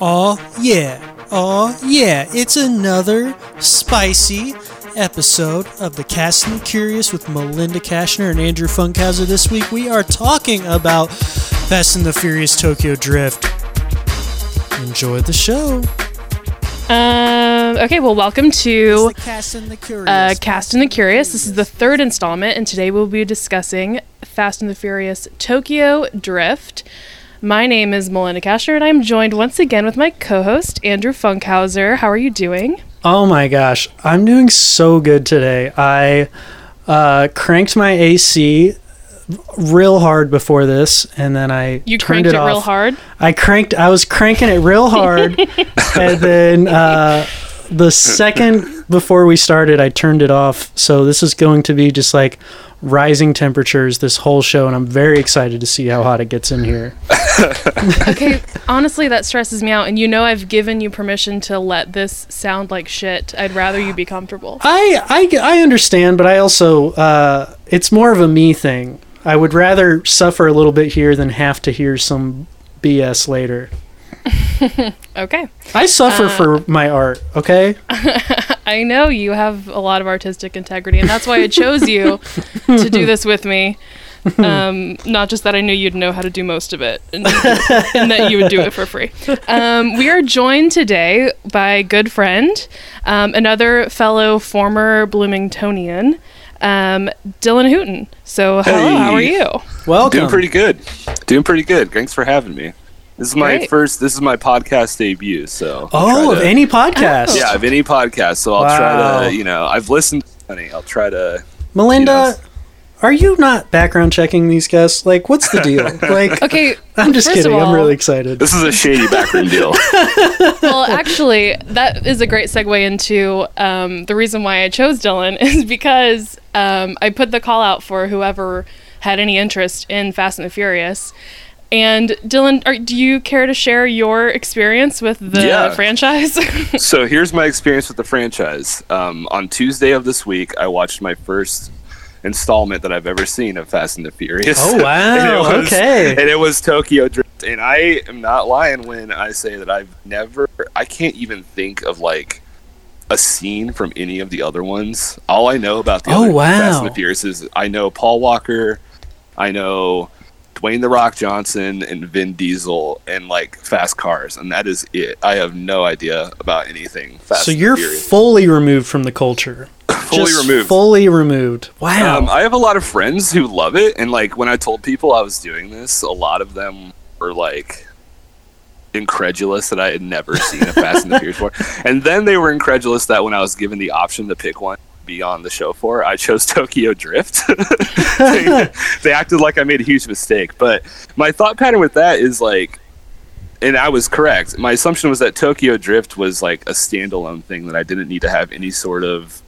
Oh yeah, oh yeah, it's another spicy episode of the Cast and the Curious with Melinda Kashner and Andrew Funkhauser. This week we are talking about Fast and the Furious Tokyo Drift. Enjoy the show. Um, okay, well, welcome to Cast and the Curious. uh, Cast and the Curious. This is the third installment, and today we'll be discussing Fast and the Furious Tokyo Drift. My name is Melinda Kashner, and I'm joined once again with my co host, Andrew Funkhauser. How are you doing? Oh my gosh, I'm doing so good today. I uh, cranked my AC real hard before this, and then I You turned cranked it, it, real hard. I cranked. I was cranking it real hard, and then uh, the second before we started, I turned it off. So this is going to be just like rising temperatures this whole show, and I'm very excited to see how hot it gets in here. Okay, honestly, that stresses me out, and you know I've given you permission to let this sound like shit. I'd rather you be comfortable. I I, I understand, but I also uh, it's more of a me thing. I would rather suffer a little bit here than have to hear some BS later. Okay. I suffer for my art, okay? I know you have a lot of artistic integrity, and that's why I chose you to do this with me. Um, not just that I knew you'd know how to do most of it, and, and that you would do it for free. Um, we are joined today by a good friend, um, another fellow former Bloomingtonian, um, Dillon Hooten. So, hello, how are you? Welcome. Doing pretty good. Doing pretty good. Thanks for having me. This is my Great. first. This is my podcast debut. So I'll oh, of to- any podcast. yeah, of any podcast. So I'll try to. You know, I've listened. Honey, I'll try to. Melinda, Yes. are you not background checking these guests? Like, what's the deal? Like, Okay, I'm just first of kidding. I'm all- really excited. This is a shady backroom deal. well, actually, that is a great segue into um, the reason why I chose Dillon is because um, I put the call out for whoever had any interest in Fast and the Furious. And Dillon, are, do you care to share your experience with the Yeah. franchise? so here's my experience with the franchise. Um, on Tuesday of this week, I watched my first installment that I've ever seen of Fast and the Furious. Oh, wow. And was- Okay. And it was Tokyo Drift. And I am not lying when I say that I've never, I can't even think of like a scene from any of the other ones. All I know about the Oh, other wow. Fast and the Furious is I know Paul Walker, I know Dwayne the Rock Johnson and Vin Diesel and like fast cars, and that is it. I have no idea about anything. Fast so you're fully removed from the culture. fully Just removed. Fully removed. Wow. Um, I have a lot of friends who love it, and like when I told people I was doing this, a lot of them were like incredulous that I had never seen a Fast and the Furious before, and then they were incredulous that when I was given the option to pick one be on the show for, I chose Tokyo Drift. they, they acted like I made a huge mistake, but my thought pattern with that is like. And I was correct. My assumption was that Tokyo Drift was like a standalone thing that I didn't need to have any sort of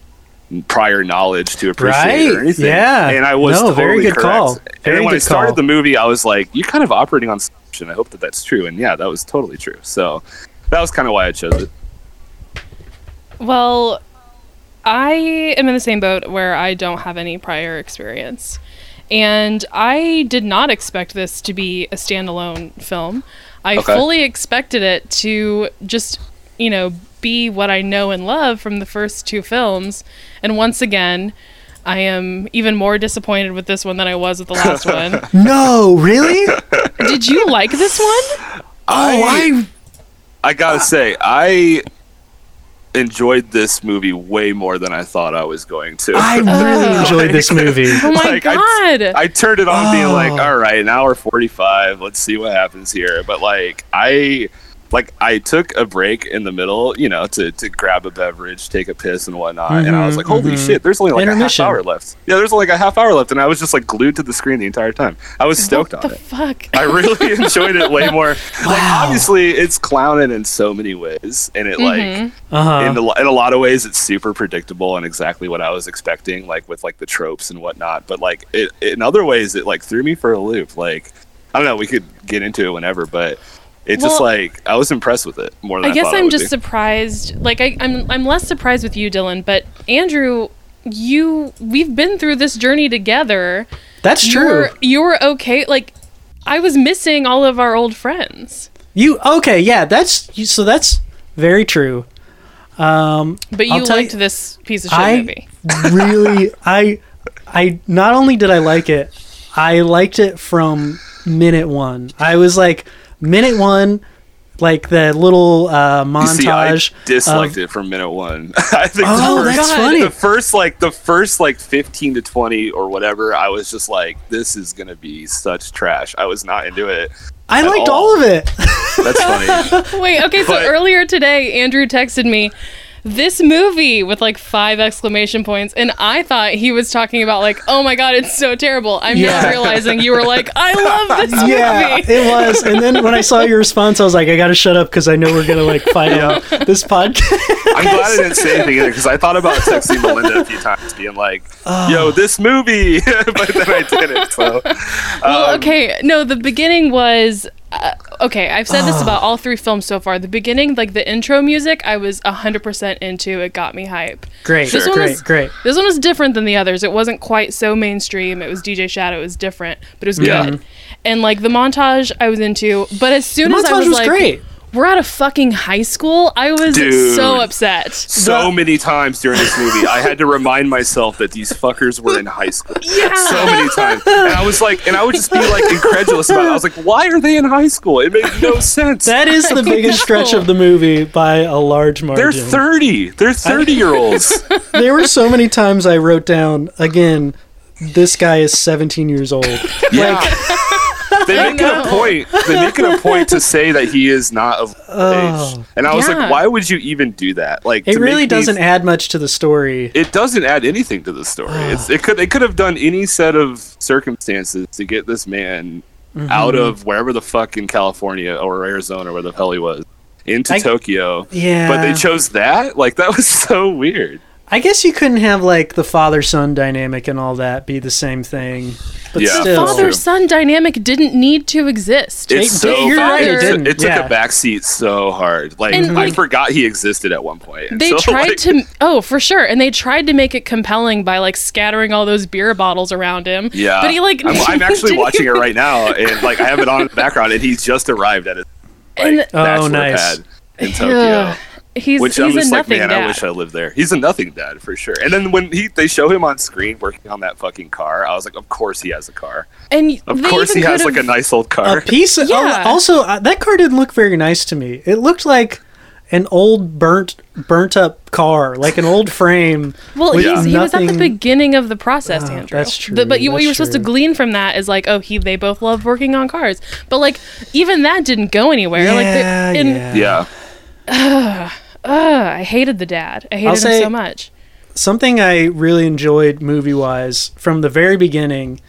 prior knowledge to appreciate or Right, anything. yeah. And I was No, totally very good correct. call. and Very then when I good started call. the movie, I was like, "You're kind of operating on assumption." I hope that that's true. And yeah, that was totally true. So that was kind of why I chose it. well, I am in the same boat where I don't have any prior experience. And I did not expect this to be a standalone film. I Okay. fully expected it to just, you know, be what I know and love from the first two films. And once again, I am even more disappointed with this one than I was with the last one. no, really? Did you like this one? oh, I I gotta say, I enjoyed this movie way more than I thought I was going to. I really oh. enjoyed this movie. Oh my Like, I- god. I turned it on being like, Oh. all right, an hour 45. Let's see what happens here. But like, I. Like I took a break in the middle, you know, to, to grab a beverage, take a piss and whatnot, and I was Mhm, like, "Holy mhm. shit!" There's only like a half hour left. Yeah, there's like a half hour left, and I was just like glued to the screen the entire time. I was stoked what on the it. fuck? I really enjoyed it way more. Like Wow. obviously, it's clowning in so many ways, and it like Uh-huh. in, a, in a lot of ways it's super predictable and exactly what I was expecting, like with like the tropes and whatnot. But like it, in other ways, it like threw me for a loop. Like I don't know, we could get into it whenever, but it's just like I was impressed with it more than I, I guess I I'm would just be. surprised. Like I, I'm, I'm less surprised with you, Dillon. But Andrew, you, we've been through this journey together. That's true. You're, you're okay. Like I was missing all of our old friends. You okay? Yeah, that's you, so. That's very true. Um, But you liked you- this piece of shit I movie. really, I, I not only did I like it, I liked it from minute one. I was like minute one, like the little uh, You see, I montage. disliked of- it from minute one. I think Oh, the first, that's funny. the first like the first like 15 to 20 or whatever i was just like this is gonna be such trash i was not into it I at liked all. all of it. that's funny Wait, okay, so But- earlier today, Andrew texted me this movie with like five exclamation points, and I thought he was talking about like, oh my god, it's so terrible. I'm Yeah. now realizing you were like, I love this movie. yeah, it was. And then when I saw your response, I was like, I got to shut up because I know we're gonna like fight out this podcast. i'm glad i didn't say anything either because i thought about Sexy melinda a few times being like Oh. yo this movie but then i didn't so Well, um, okay, no, the beginning was uh, okay. I've said this about all three films so far. The beginning, like the intro music, I was hundred percent into. It got me hype. Great, This one great, was- great. This one was different than the others. It wasn't quite so mainstream. It was DJ Shadow. It was different, but it was Yeah. good. And like the montage, I was into. But as soon The as I montage was, was like, great. "We're at a fucking high school," I was Dude. so upset. so The- many times during this movie i had to remind myself that these fuckers were in high school Yeah. so many times. And I was like, and I would just be like incredulous about it. I was like, why are they in high school? It made no sense. That is the biggest stretch of the movie by a large margin. They're 30. They're 30 year olds. there were so many times I wrote down again. This guy is 17 years old. Yeah. They make it a point. They make it a point to say that he is not of Oh. age. And I was Yeah. like, why would you even do that? Like, It really doesn't add much to the story. It doesn't add anything to the story. It's, it could they could have done any set of circumstances to get this man Mm-hmm. out of wherever the fuck in California or Arizona where the hell he was into I- Tokyo. Yeah. But they chose that? Like that was so weird. I guess you couldn't have like the father son dynamic and all that be the same thing. But Yeah. still, Father son dynamic didn't need to exist. It's It- so you're right, it, it took- didn't. it took Yeah. a backseat so hard. Like, And, I like, forgot he existed at one point. They So, tried like, to oh for sure, and they tried to make it compelling by like scattering all those beer bottles around him. Yeah, but he like I'm, I'm actually watching it right now, and like I have it on in the background, and he's just arrived at it. like, And- Oh, bachelor nice. pad in Tokyo. Ugh. He's Which he's I'm a just like, man, dad. I wish I lived there. He's a nothing dad for sure. And then when he they show him on screen working on that fucking car, I was like, of course he has a car. and Of course he has like a nice old a car. piece of, Yeah. also uh, that car didn't look very nice to me. It looked like an old burnt burnt up car, like an old frame. Well, with he's, he was at the beginning of the process, Oh, Andrew. that's true, The- but you, what you were that's supposed to glean from that is like, oh, he they both love working on cars. But like, even that didn't go anywhere. like, Yeah, they're- and, yeah. yeah. Ugh, I hated the dad. I hated him say- so much. something I really enjoyed movie wise from the very beginning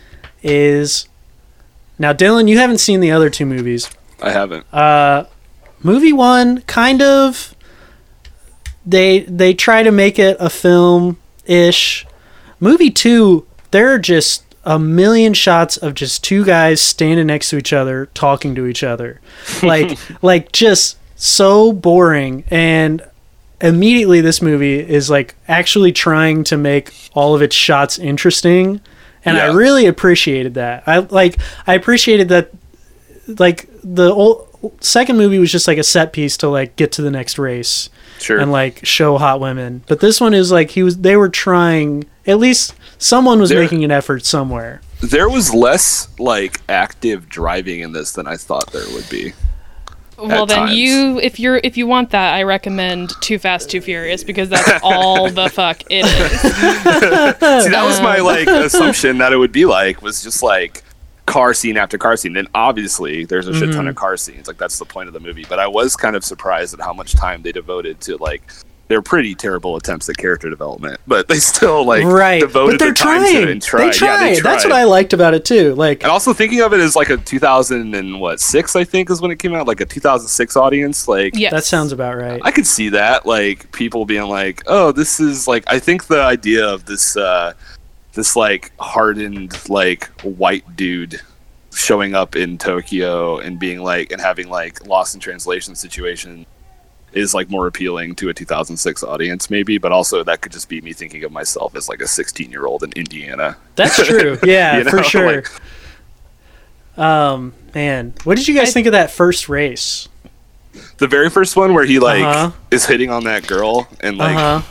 is now Dillon, you haven't seen the other two movies. I haven't. Uh, movie one kind of they they try to make it a film ish. Movie two, there are just a million shots of just two guys standing next to each other talking to each other, like like just so boring and immediately this movie is like actually trying to make all of its shots interesting and i really appreciated that i like i appreciated that like the old second movie was just like a set piece to like get to the next race Sure. and like show hot women but this one is like he was they were trying at least someone was There- making an effort somewhere there was less like active driving in this than I thought there would be. Well, then times. you, if you're, if you want that, I recommend Too Fast, Too Furious because that's all the fuck it is. See, that was my like assumption that it would be like was just like car scene after car scene. And obviously, there's a shit ton of Mm-hmm. car scenes. Like that's the point of the movie. But I was kind of surprised at how much time they devoted to like. They're pretty terrible attempts at character development, but they still like right devoted but they're the time to it trying and tried. they tried. Yeah, they that's what i liked about it too like And also thinking of it as like a 2000 and what six I think is when it came out, like a 2006 audience. Like yeah, that sounds about right I could see that, like people being like, "Oh, this is like." I think the idea of this, uh, this like hardened like white dude showing up in Tokyo and being like and having like lost in translation situation is like more appealing to a 2006 audience, maybe. But also that could just be me thinking of myself as like a 16 year old in Indiana. That's true. Yeah, You know, for sure. like- um, man, what did you guys I- think of that first race? the very first one where he like Uh-huh. is hitting on that girl and like Uh-huh.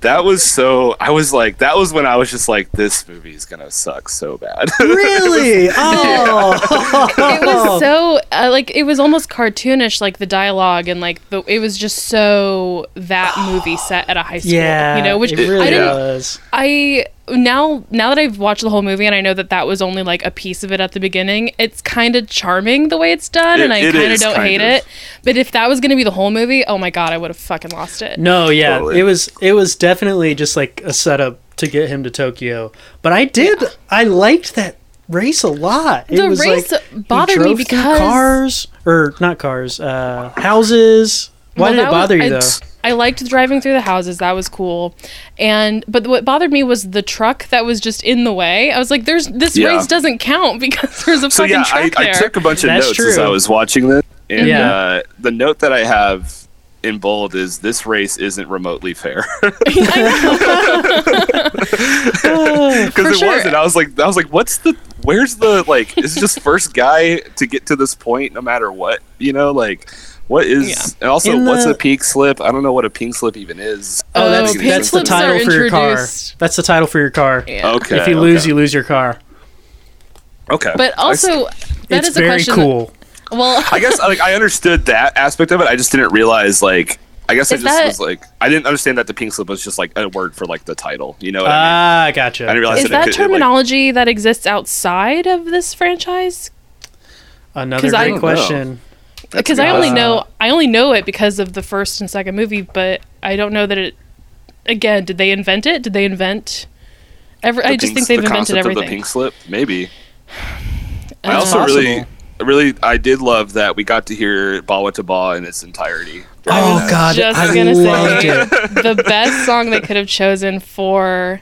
That was so I was like that was when I was just like this movie is gonna suck so bad. Really? Oh. it was so uh, like it was almost cartoonish like the dialogue and like the it was just so that movie set at a high school yeah. you know which it really i didn't was. i now now that i've watched the whole movie and i know that that was only like a piece of it at the beginning it's kind of charming the way it's done It- and i it kind of is, don't kind hate of. it but if that was going to be the whole movie oh my god i would have fucking lost it No, yeah, Totally. it was it was definitely just like a setup to get him to Tokyo. But I did I liked that race a lot. It The was race like, bothered me drove through because- cars or not cars, uh, houses. Why Well, did it that was- bother you I- though? I liked driving through the houses. That was cool. And but what bothered me was the truck that was just in the way. I was like, "There's this Yeah. race doesn't count because there's a so fucking yeah, I, truck I there." took a bunch of That's notes as. I was watching this, and Yeah. uh, the note that I have in bold is this race isn't remotely fair because For it sure. wasn't. I was like, I was like, what's the? Where's the like? Is it just first guy to get to this point, no matter what? You know, like. What is Yeah. also In what's a pink slip? I don't know what a pink slip even is. Oh, that's Oh, that's the title for your car. That's the title for your car. Yeah. Okay. if you lose, okay. you lose your car. Okay. But also, that it's is a very question. cool. Well, I guess like I understood that aspect of it. I just didn't realize like I guess I just that- was like I didn't understand that the pink slip was just like a word for like the title. You know what I mean? Ah, gotcha. I didn't realize is that, it that could, it, like- terminology that exists outside of this franchise? Another 'Cause I- great I don't question. That's Because a I good only know I only know it because of the first and second movie, but I don't know that it. Again, did they invent it? Did they invent? Every, I just pink- think they've the invented concept everything. Of the pink slip, maybe. I also really, Possible. really, I did love that we got to hear "Bawitdaba" in its entirety. Oh Yeah. God, just I gonna loved say it. the best song they could have chosen for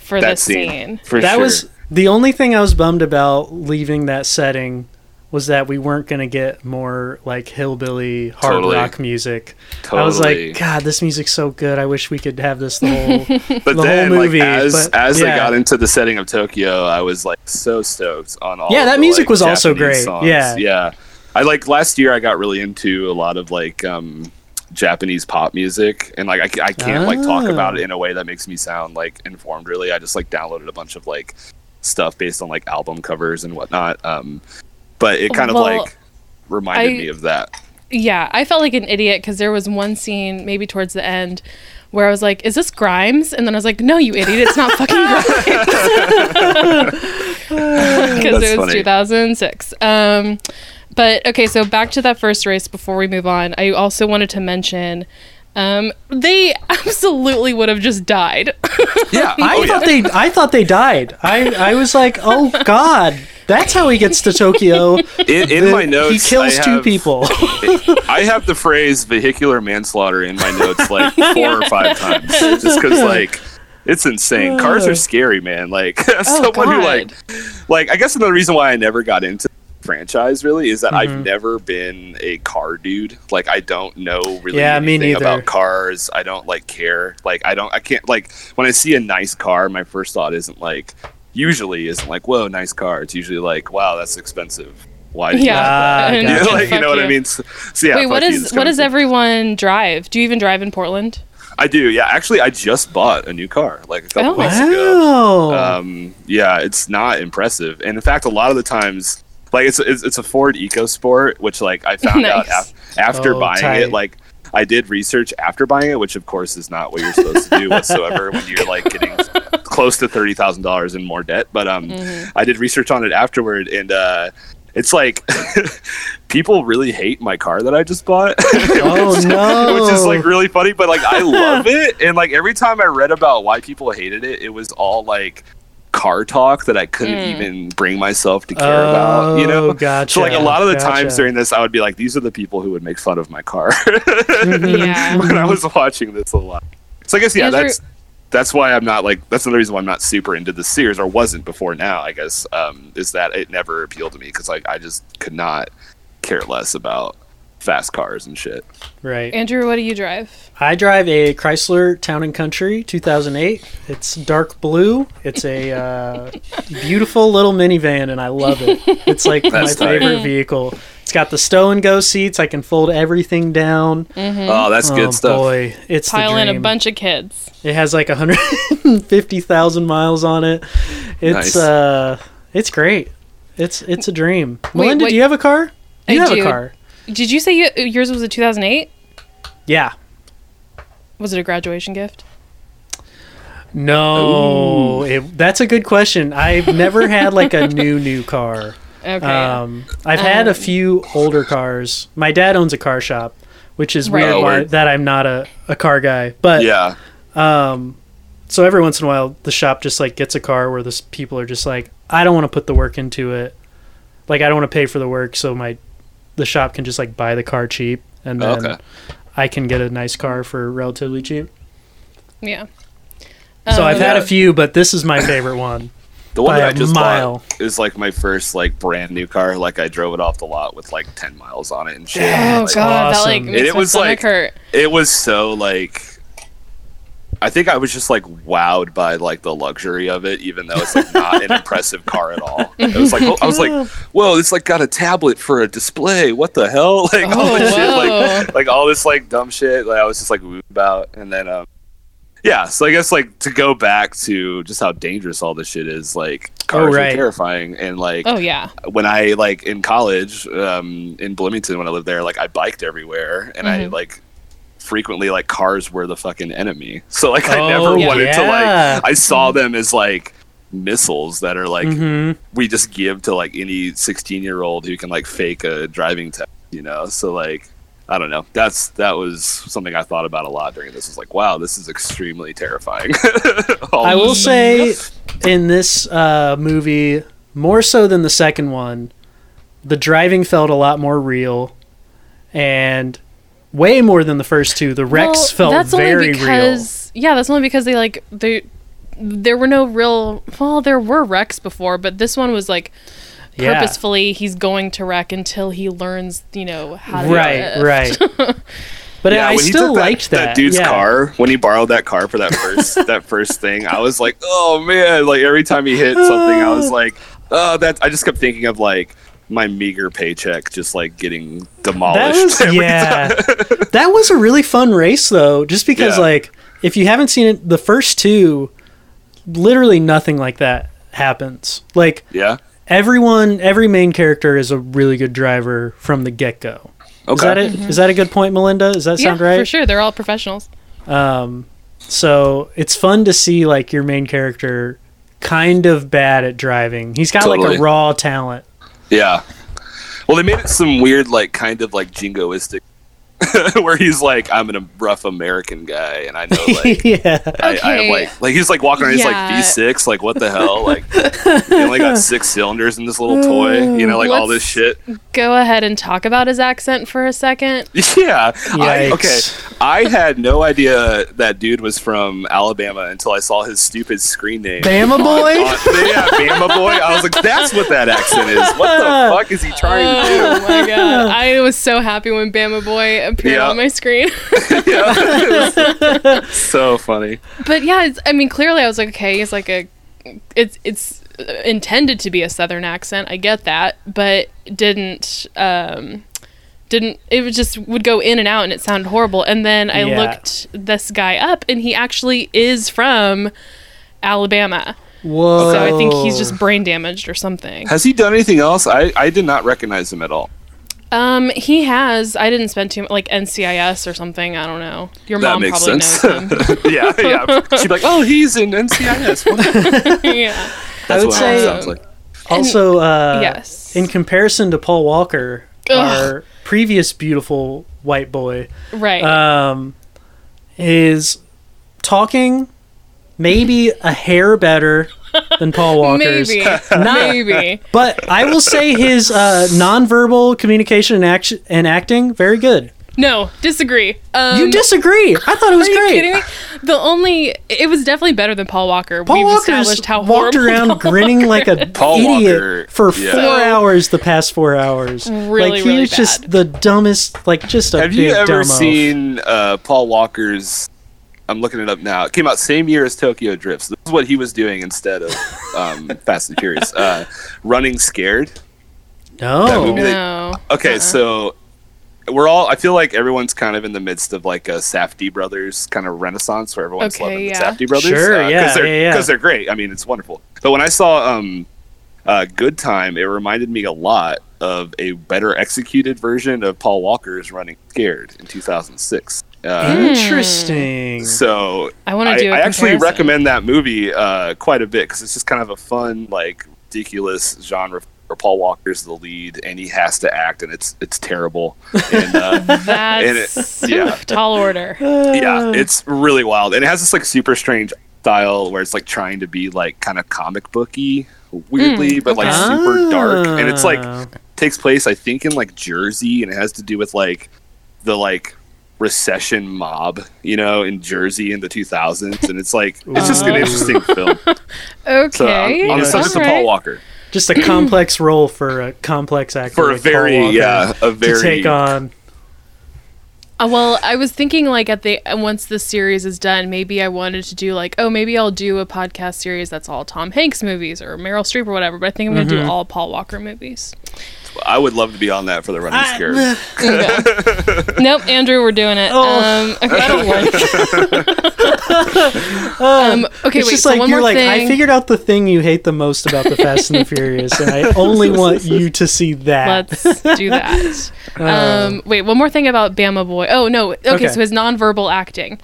for that this scene, scene. for that sure. was the only thing I was bummed about leaving that setting was that we weren't going to get more like hillbilly hard Totally. rock music. totally. I was like, God, this music's so good. I wish we could have this the whole. but the then whole movie, like as but- as yeah. they got into the setting of Tokyo, I was like so stoked on all. Yeah, that the, music like, was also great. songs. Yeah. yeah. I like last year. I got really into a lot of like um Japanese pop music, and like I, I can't like talk Oh. about it in a way that makes me sound like informed. Really, I just like downloaded a bunch of like stuff based on like album covers and whatnot. Um, but it kind of like reminded I- me of that. Yeah, I felt like an idiot because there was one scene, maybe towards the end, where I was like, "Is this Grimes?" And then I was like, "No, you idiot! It's not fucking Grimes." Because it was funny. 2006. Um, but okay, so back to that first race before we move on. I also wanted to mention. Um, they absolutely would have just died. Yeah, I oh, yeah. thought they, I thought they died. I, I was like, oh God, that's how he gets to Tokyo. in, in my notes, he kills I two people. I have the phrase vehicular manslaughter in my notes like four or five times, just because like it's insane. Cars are scary, man. Like Oh, someone who like, like I guess another reason why I never got into the franchise really is that Mm-hmm. I've never been a car dude. Like I don't know really Yeah, anything about cars. I don't like care. Like I don't. I can't like when I see a nice car, my first thought isn't like usually isn't like whoa nice car. It's usually like wow that's expensive. Why? Do you Yeah. have that? Ah, gotcha. You know, like, you know what I mean? So, so yeah, Wait, fuck what you, what does everyone drive? Do you even drive in Portland? I do, yeah. Actually, I just bought a new car like a couple Oh. weeks ago. Wow. Um, yeah, it's not impressive, and in fact, a lot of the times, like it's it's, it's a Ford EcoSport, which like I found out af- after Oh, buying tight. it. Like I did research after buying it, which of course is not what you're supposed to do whatsoever when you're like getting close to thirty thousand dollars in more debt. But um, I did research on it afterward, and uh, it's like people really hate my car that I just bought. oh no. which is like really funny but like i love it and like every time i read about why people hated it it was all like car talk that i couldn't Mm. even bring myself to care about you know Oh, gotcha. so like a lot of the gotcha. times during this i would be like these are the people who would make fun of my car Yeah. when i was watching this a lot so i guess yeah Andrew- that's that's why i'm not like that's another reason why i'm not super into the series or wasn't before now i guess um is that it never appealed to me because like i just could not care less about fast cars and shit. Right. Andrew, what do you drive? I drive a Chrysler Town and Country 2008. It's dark blue. It's a uh, beautiful little minivan, and I love it. It's like my tight. favorite vehicle. It's got the stow and go seats. I can fold everything down. Oh, that's oh good stuff. boy, it's Pile in a bunch of kids. It has like 150,000 miles on it. It's Nice. uh, it's great. It's it's a dream. Melinda, wait. do you have a car? You I have do. a car. Did you say you, yours was a 2008? Yeah. Was it a graduation gift? No, it, that's a good question. I've never had like a new new car. Okay. Um, I've had a Um, few older cars. My dad owns a car shop, which is Right. weird Oh, that I'm not a, a car guy. But Yeah. um, so every once in a while, the shop just like gets a car where the people are just like, I don't want to put the work into it. Like I don't want to pay for the work, so my the shop can just like buy the car cheap, and then Okay. I can get a nice car for relatively cheap. yeah. So I've Um, had a few, but this is my favorite one. The one By that I a just mile. bought is like my first like brand new car. Like I drove it off the lot with like ten miles on it and shit. Oh Like, god, that like awesome. makes And it my was, stomach like- hurt. it was so like I think I was just like wowed by like the luxury of it, even though it's like not an impressive car at all. It was like I was like, whoa, it's like got a tablet for a display. What the hell? Like all Oh, this shit, like like all this like dumb shit. Like I was just like wooed about, and then um. Yeah, so I guess like to go back to just how dangerous all this shit is, like cars right. are terrifying, and like Oh yeah. when I like in college um, in Bloomington when I lived there, like I biked everywhere, and I Mhm. like frequently like cars were the fucking enemy. So like I Oh, never yeah. wanted to like I saw them as like missiles that are like hmm we just give to like any 16 year old who can like fake a driving test, you know. So like I don't know. That's that was something I thought about a lot during this. Was like, wow, this is extremely terrifying. I will say in this uh, movie, more so than the second one, the driving felt a lot more real, and way more than the first two. The wrecks Well, felt that's very only because yeah, that's only because they like they there were no real well there were wrecks before, but this one was like real. Yeah. purposefully he's going to wreck until he learns you know how to Right, drift. right. But yeah, I when he still took that, liked that. dude's yeah. car when he borrowed that car for that first that first thing. I was like, oh man! Like every time he hit something, I was like, oh, that. I just kept thinking of like my meager paycheck just like getting That demolished. was yeah. that was a really fun race though, just because Yeah. like if you haven't seen it, the first two, literally nothing like that happens. Like Yeah. everyone, every main character is a really good driver from the get go. Okay. Is that it? Is that a good point, Melinda? Does that yeah, sound right? for sure. They're all professionals. Um, so it's fun to see like your main character kind of bad at driving. He's got like a raw talent. Yeah. Well, they made it some weird, like, kind of like jingoistic, where he's like, "I'm a rough American guy, and I know like." yeah. I, I have Okay. like like he's like walking around. He's like V6. Like what the hell? Like he only got six cylinders in this little toy. You know, like all this shit. Go ahead and talk about his accent for a second. Yeah. I, okay. I had no idea that dude was from Alabama until I saw his stupid screen name. Bama boy? on- yeah, Bama boy. I was like, that's what that accent is. What the fuck is he trying Oh to my god! I was so happy when Bama Boy appeared Yeah. on my screen. yeah. So funny. but yeah, it's, I mean, clearly I was like, okay, he's like a, it's it's intended to be a Southern accent. I get that, but didn't um didn't it was just would go in and out and it sounded horrible. And then I Yeah. looked this guy up, and he actually is from Alabama. Whoa. So I think he's just brain damaged or something. Has he done anything else? I, I did not recognize him at all. Um, he has. I didn't spend too much, like NCIS or something. I don't know. Your That mom makes probably sense. knows him. yeah, yeah. She'd be like, "Oh, he's in NCIS." Yeah. That's would what say- it sounds like. Also, uh, yes. in comparison to Paul Walker, Ugh. our previous beautiful white boy, Right. um, is talking maybe a hair better than Paul Walker's. Maybe. Not- Maybe. But I will say his uh, nonverbal communication and action and acting very good. No, disagree. Um, you disagree. I thought it was Are you great. kidding me? The only it was definitely better than Paul Walker. Paul We've how walked around Paul grinning like a Paul idiot Walker, for yeah. four So- hours the past four hours. Really, like he really was just the dumbest, like just a Have big you ever dumb seen uh, Paul Walker's? I'm looking it up now. It came out same year as Tokyo Drifts. This is what he was doing instead of um, Fast and Furious. Uh, Running Scared. that No. that- Okay, Uh-uh. so we're all. I feel like everyone's kind of in the midst of like a Safdie brothers kind of renaissance where everyone's Okay, loving yeah. the Safdie brothers. Sure, yeah, because they're, yeah, yeah. Because they're great. I mean, it's wonderful. But when I saw um, uh, Good Time, it reminded me a lot of a better executed version of Paul Walker's Running Scared in 2006. Uh, Interesting. so I want to I, do. a I actually recommend that movie uh, quite a bit because it's just kind of a fun, like ridiculous genre. Where Paul Walker's the lead and he has to act, and it's it's terrible. And uh, That's and it- yeah. tall order. yeah, it's really wild, and it has this like super strange style where it's like trying to be like kind of comic booky, weirdly, but like okay. super dark, and it's like Ah. takes place I think in like Jersey, and it has to do with like the like recession mob, you know, in Jersey in the 2000s, and it's like it's just an interesting film. Okay. So I'm, I'm the subject of. Paul Walker just a complex role for a complex actor for a like very Walker yeah a very to take on. Uh, well, I was thinking like at the uh, once the series is done, maybe I wanted to do like, oh, maybe I'll do a podcast series that's all Tom Hanks movies or Meryl Streep or whatever. But I think I'm gonna Mm-hmm. do all Paul Walker movies. I would love to be on that for the running I- scared. Okay. nope, Andrew, we're doing it. Oh, um, okay. I don't like. um, okay, it's wait. just so like one you're more like thing. I figured out the thing you hate the most about the Fast and the Furious, and I only want you to see that. Let's do that. Uh, Um, wait, one more thing about Bama Boy. Oh no, okay, Okay. so his nonverbal acting.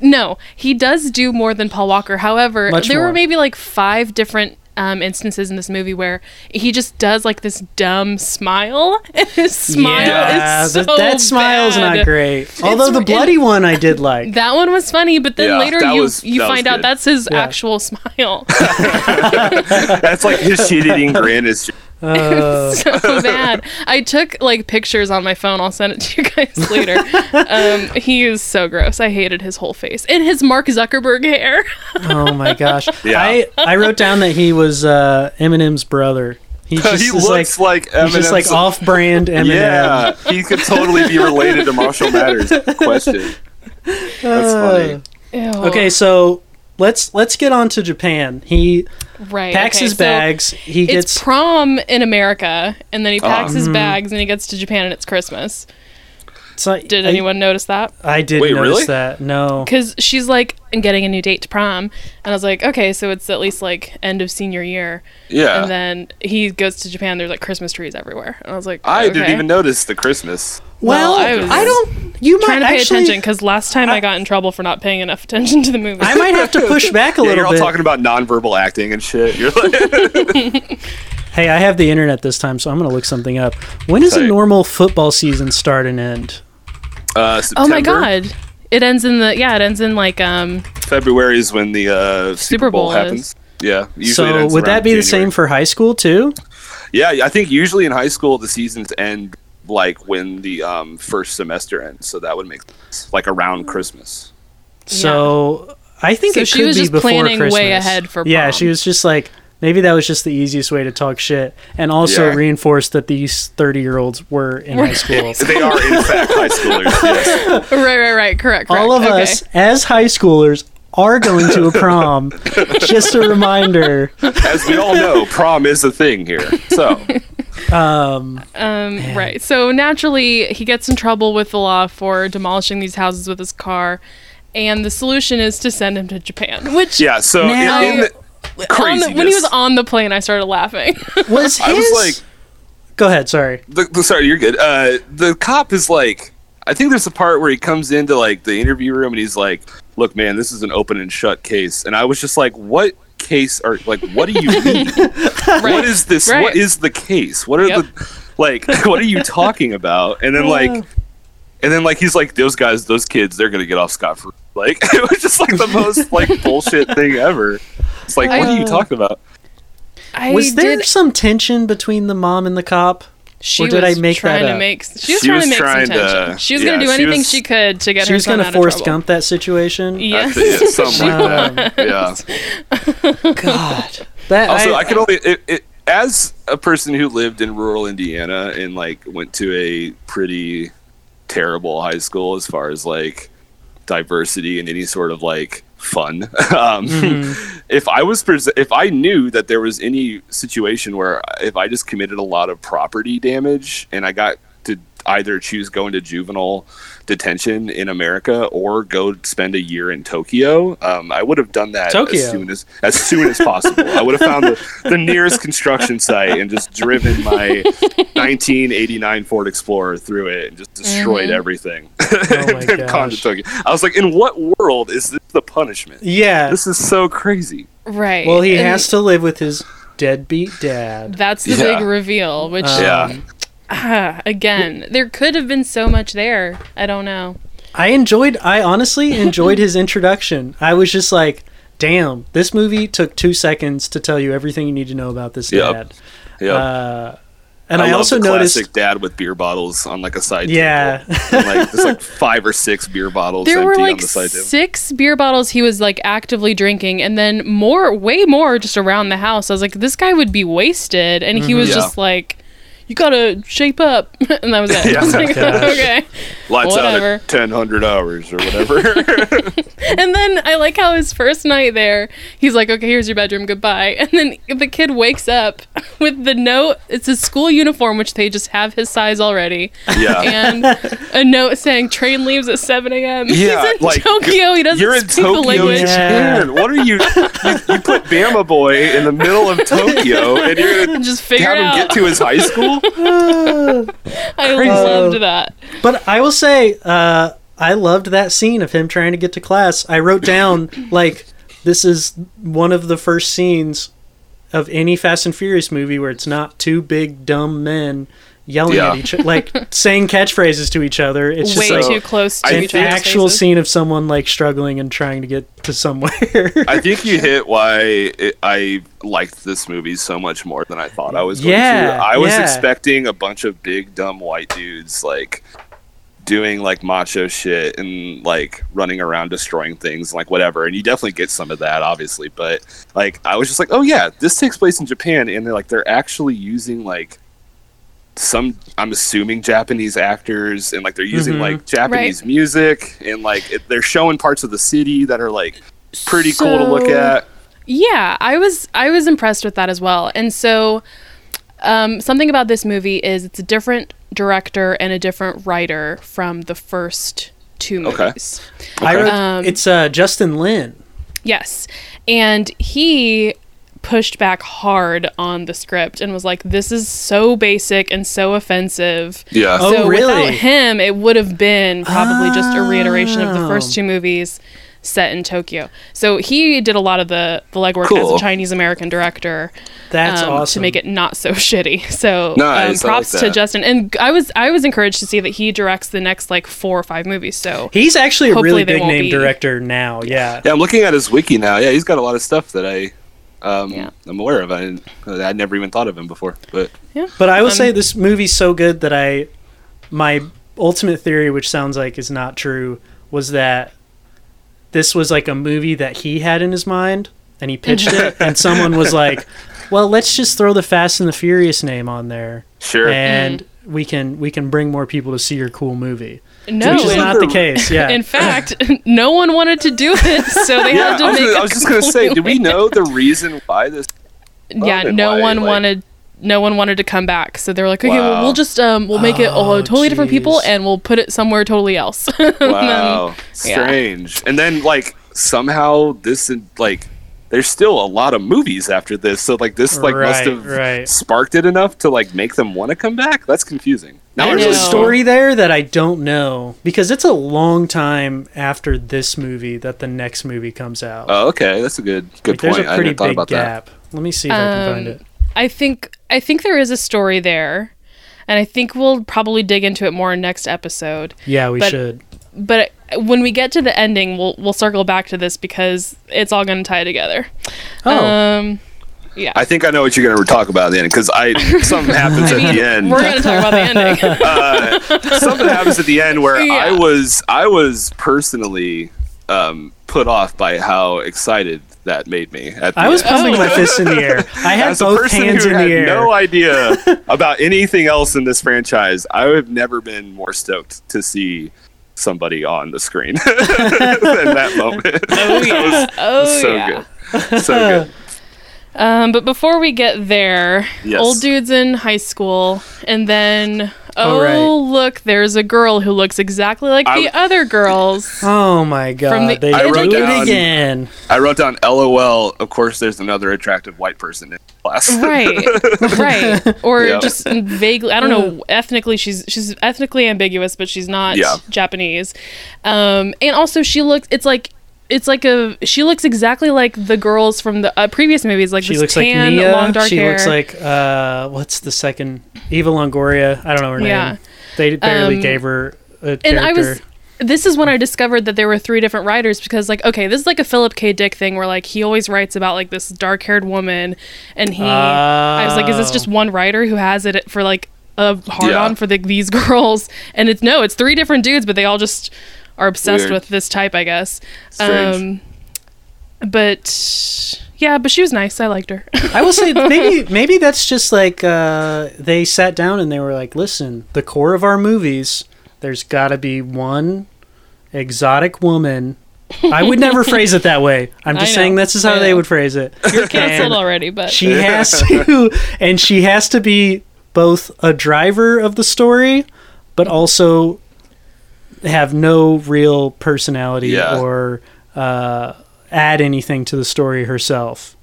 No, he does do more than Paul Walker. However, Much there more. were maybe like five different um, instances in this movie where he just does like this dumb smile, and his smile yeah, is so that, that smile's bad. not great. Although the and- bloody one I did like. That one was funny, but then Yeah, later that you was- you find out that's his Yeah. actual smile. That's like his shit eating grin is. Uh, so bad. I took like pictures on my phone. I'll send it to you guys later. um, he is so gross. I hated his whole face and his Mark Zuckerberg hair. oh my gosh! Yeah. I I wrote down that he was uh, Eminem's brother. He just he looks like, like he's just like off-brand Eminem. Yeah, he could totally be related to Marshall Mathers. Question. That's funny. Ew. Okay, so let's let's get on to Japan. He right. packs okay, his so bags. He It's gets prom in America, and then he oh. packs Oh. his mm-hmm. bags, and he gets to Japan, and it's Christmas. So, Did I, anyone notice that? I did Wait, notice really? that. No. Because she's like, getting a new date to prom, and I was like, okay, so it's at least like end of senior year. Yeah. And then he goes to Japan. There's like Christmas trees everywhere, and I was like, I didn't even notice the Christmas. Well, Well, I, I don't. You might trying to pay actually. attention because last time I, got in trouble for not paying enough attention to the movie. I might have to push back a Yeah, little you're all bit. talking about nonverbal acting and shit. You're like, hey, I have the internet this time, so I'm going to look something up. When does a normal football season start and end? Uh, oh my god, it ends in the yeah, it ends in like um February is when the uh, Super, Bowl, Bowl is. happens. Yeah. Usually so would that around be the same for high school too? Yeah, I think usually in high school the seasons end like when the um, first semester ends, so that would make sense. Like around Christmas. So I think So it she could was be just before planning way Christmas. ahead for Yeah, she was just like maybe that was just the easiest way to talk shit, and also Yeah. reinforce that these thirty year olds were in high school. They are in fact high schoolers. Yes. right, right, right, correct, correct. All of okay. us as high schoolers are going to a prom. just a reminder. As we all know, prom is a thing here. So Um, Um, right. So naturally, he gets in trouble with the law for demolishing these houses with his car, and the solution is to send him to Japan. Which yeah, so Now- in, the on craziness, the, when he was on the plane, I started laughing. was his? I was like, Go ahead. Sorry. the, the, sorry, you're good. Uh, the cop is like, I think there's a part where he comes into like the interview room and he's like, "Look, man, this is an open and shut case," and I was just like, "What case are like? What do you mean? right. What is this? Right. What is the case? What are Yep. the like? What are you talking about?" And then like, and then like he's like, "Those guys, those kids, they're gonna get off scot free." Like it was just like the most like bullshit thing ever. It's like, what are you Uh, talking about? I Was there did. some tension between the mom and the cop? She Or did was I make trying that to up? make. She was She trying was to make trying some to- tension. She was yeah, gonna do she anything was- she could to get She her was gonna force Forrest. Gump that situation. Yeah. I think something like that. Yeah. God. That Also, I, could only it, it, as a person who lived in rural Indiana and like went to a pretty terrible high school as far as like diversity and any sort of like fun. um, If I was pres- if I knew that there was any situation where if I just committed a lot of property damage and I got either choose going to juvenile detention in America or go spend a year in Tokyo, um, I would have done that Tokyo. as soon as as soon as possible. I would have found the, the nearest construction site and just driven my 1989 Ford Explorer through it and just destroyed everything. Oh my and gone to. Tokyo. I was like, in what world is this the punishment? Yeah. This is so crazy. Right. Well, he And has to live with his deadbeat dad. That's the Yeah. big reveal. Which Um, Yeah. Ah, again, there could have been so much there. I don't know. I enjoyed. I honestly enjoyed his introduction. I was just like, "Damn, this movie took two seconds to tell you everything you need to know about this Yep. dad." Yeah. Uh, and I, love also the noticed, classic dad with beer bottles on like a side Yeah. table. And, like there's like five or six beer bottles There empty were on like the side table. six beer bottles he was like actively drinking, and then more, way more just around the house. I was like, this guy would be wasted, and he was Yeah. just like, "You gotta shape up," and that was it. I was like, Gosh. okay. Lights whatever. out at ten hundred hours or whatever. And then I like how his first night there, he's like, "Okay, here's your bedroom, goodbye." And then the kid wakes up with the note. It's a school uniform, which they just have his size already, yeah. and a note saying train leaves at 7 a.m. Yeah, he's in like, Tokyo. He doesn't You're in speak the Tokyo, language. Yeah. Japan. What are you, you? You put Bama Boy in the middle of Tokyo, and you're gonna Just figure have it him out. get to his high school? I uh, loved that. but I will say, uh, I loved that scene of him trying to get to class. I wrote down like, "This is one of the first scenes of any Fast and Furious movie where it's not two big dumb men." Yelling Yeah. at each other, like saying catchphrases to each other. It's Way just like too close to I an actual faces. scene of someone like struggling and trying to get to somewhere. I think you hit why it, I liked this movie so much more than I thought I was going Yeah, to. I was yeah. expecting a bunch of big dumb white dudes like doing like macho shit and like running around destroying things like whatever and you definitely get some of that obviously but like I was just like oh yeah this takes place in Japan and they're like they're actually using like some I'm assuming Japanese actors and like they're using Mhm. like Japanese music and like it, they're showing parts of the city that are like pretty cool to look at. Yeah, I was I was impressed with that as well. And so um, something about this movie is it's a different director and a different writer from the first two Okay. movies. I wrote, Um, it's uh, Justin Lin. Yes. And he pushed back hard on the script and was like, This is so basic and so offensive. Yeah. Oh, so really? without him, it would have been probably just a reiteration of the Oh. first two movies set in Tokyo. So he did a lot of the, the legwork as a Chinese American director That's um, awesome. to make it not so shitty. So Nice, I um, like props to. Justin. And I was I was encouraged to see that he directs the next like four or five movies. So He's actually a really big name be- director now. Yeah. Yeah, I'm looking at his wiki now. Yeah, he's got a lot of stuff that I um, Yeah. I'm aware of. I I'd never even thought of him before. But yeah. But I will Um, say this movie's so good that I, my ultimate theory, which sounds like is not true, was that this was like a movie that he had in his mind and he pitched it, and someone was like, "Well, let's just throw the Fast and the Furious name on there, sure. and mm-hmm. we can we can bring more people to see your cool movie." no, which is not the case. Yeah. in fact, no one wanted to do it, so they yeah, had to I was, make. gonna- a I was just gonna say, do we know the reason why this? yeah, no one like- wanted. No one wanted to come back, so they were like, "Okay, well, we'll just um, we'll make it Oh, oh, totally different people, and we'll put it somewhere totally else." And then- Wow, strange. And then like somehow this like there's still a lot of movies after this, so like this like must have right. sparked it enough to like make them want to come back. That's confusing. Now There's know. a story there that I don't know because it's a long time after this movie that the next movie comes out. Oh, okay, that's a good good Like, there's point. a I pretty hadn't big about that. gap. Let me see if I can find Um, it. I think I think there is a story there, and I think we'll probably dig into it more in next episode. Yeah, we but- should. But when we get to the ending, we'll we'll circle back to this because it's all going to tie together. Oh, Um, Yeah. I think I know what you're going to talk about at the end because I something happens I at mean, the end. we're gonna talk about the ending. uh, something happens at the end where I was I was personally um, put off by how excited that made me. At the I was end. pumping my fists in the air. I had As both person hands who in the air. I had no idea about anything else in this franchise, I have never been more stoked to see somebody on the screen than that moment. Oh yeah. Oh so yeah. good, so good. Um, but before we get there, Yes. old dude's in high school, and then Oh, oh, right. look, there's a girl who looks exactly like I- the other girls. Oh my god! From the they I wrote it down- again. I wrote down LOL. Of course, there's another attractive white person in class. right right or Yeah. just vaguely i don't know ethnically she's she's ethnically ambiguous but she's not Yeah. japanese um and also she looks it's like it's like a she looks exactly like the girls from the uh, previous movies like She this looks like Mia. long dark she hair looks like uh, what's the second Eva Longoria? I don't know her Yeah. name. They barely Um, gave her a character. and I was this is when I discovered that there were three different writers because like okay this is like a Philip K Dick thing where like he always writes about like this dark haired woman and he I was like is this Oh. just one writer who has it for like a hard Yeah. on for the, these girls and it's no it's three different dudes but they all just are obsessed Weird. with this type I guess Strange. um but yeah but she was nice I liked her I will say maybe maybe that's just like uh, they sat down and they were like, listen, the core of our movies, there's got to be one exotic woman. I would never phrase it that way. I'm just saying this is how they would phrase it. you're canceled already but She has to, and she has to be both a driver of the story, but also have no real personality Yeah. or uh, add anything to the story herself.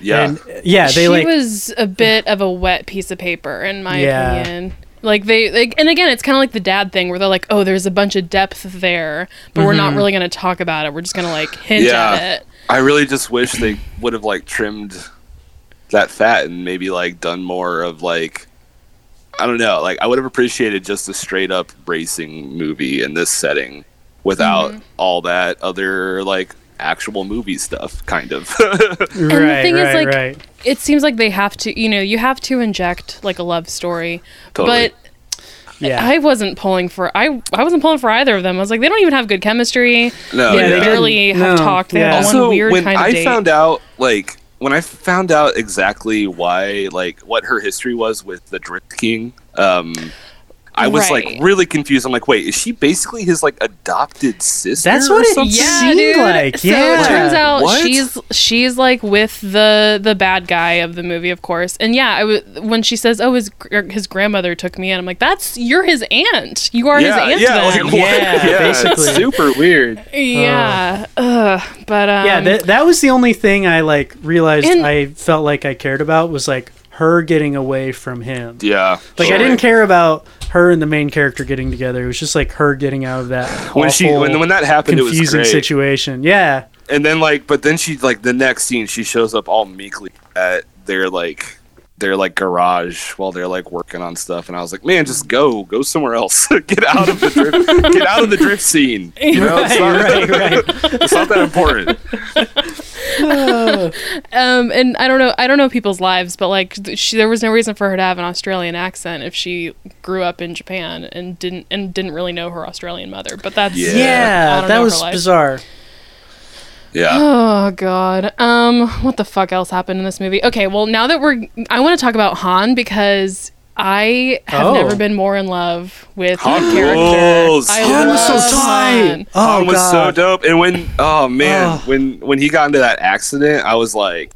Yeah, And yeah, they she like was a bit of a wet piece of paper in my Yeah. opinion like they like and again it's kind of like the dad thing where they're like oh there's a bunch of depth there but we're Mm-hmm. not really going to talk about it we're just going to like hint Yeah. at it I really just wish they would have like trimmed that fat and maybe like done more of like I don't know, like I would have appreciated just a straight up racing movie in this setting without Mm-hmm. all that other like actual movie stuff kind of. right, thing is, like, right. it seems like they have to you know you have to inject like a love story Totally. but Yeah, I wasn't pulling for I I wasn't pulling for either of them. I was like, they don't even have good chemistry. no, they Yeah, they barely didn't. have No, talked. They yeah. have also one weird when kind of I date. found out like when I found out exactly why like what her history was with the Drift King, um I was Right. like really confused. I'm like, wait, is she basically his like adopted sister? That's or what it something? yeah, seemed dude. like, So yeah. it turns out What? she's she's like with the the bad guy of the movie, of course. And yeah, I w- when she says, "Oh, his his grandmother took me in," I'm like, "That's you're his aunt. You are yeah, his aunt." yeah, then. like, what? Yeah, yeah, basically. super weird. yeah. Ugh. But um, yeah, that, that was the only thing I like realized And- I felt like I cared about was like her getting away from him. Yeah, Like I didn't care about her and the main character getting together. It was just like her getting out of that when she when when that happened. It was confusing situation. Yeah, and then like, but then she like the next scene, she shows up all meekly at their like their like garage while they're like working on stuff, and I was like, man, just go, go somewhere else, get out of the drift, get out of the drift scene. You know, it's, not, right, right. it's not that important. um, and I don't know, I don't know people's lives, but like, she, there was no reason for her to have an Australian accent if she grew up in Japan and didn't and didn't really know her Australian mother. But that's Yeah. Yeah, that was life. bizarre. Yeah, Oh god. Um what the fuck else happened in this movie? Okay, well now that we're I want to talk about Han because I have Oh. never been more in love with Han the character. rules. I Han was so love tight. Han. Oh Han was so dope, and when oh man, Oh. when when he got into that accident, I was like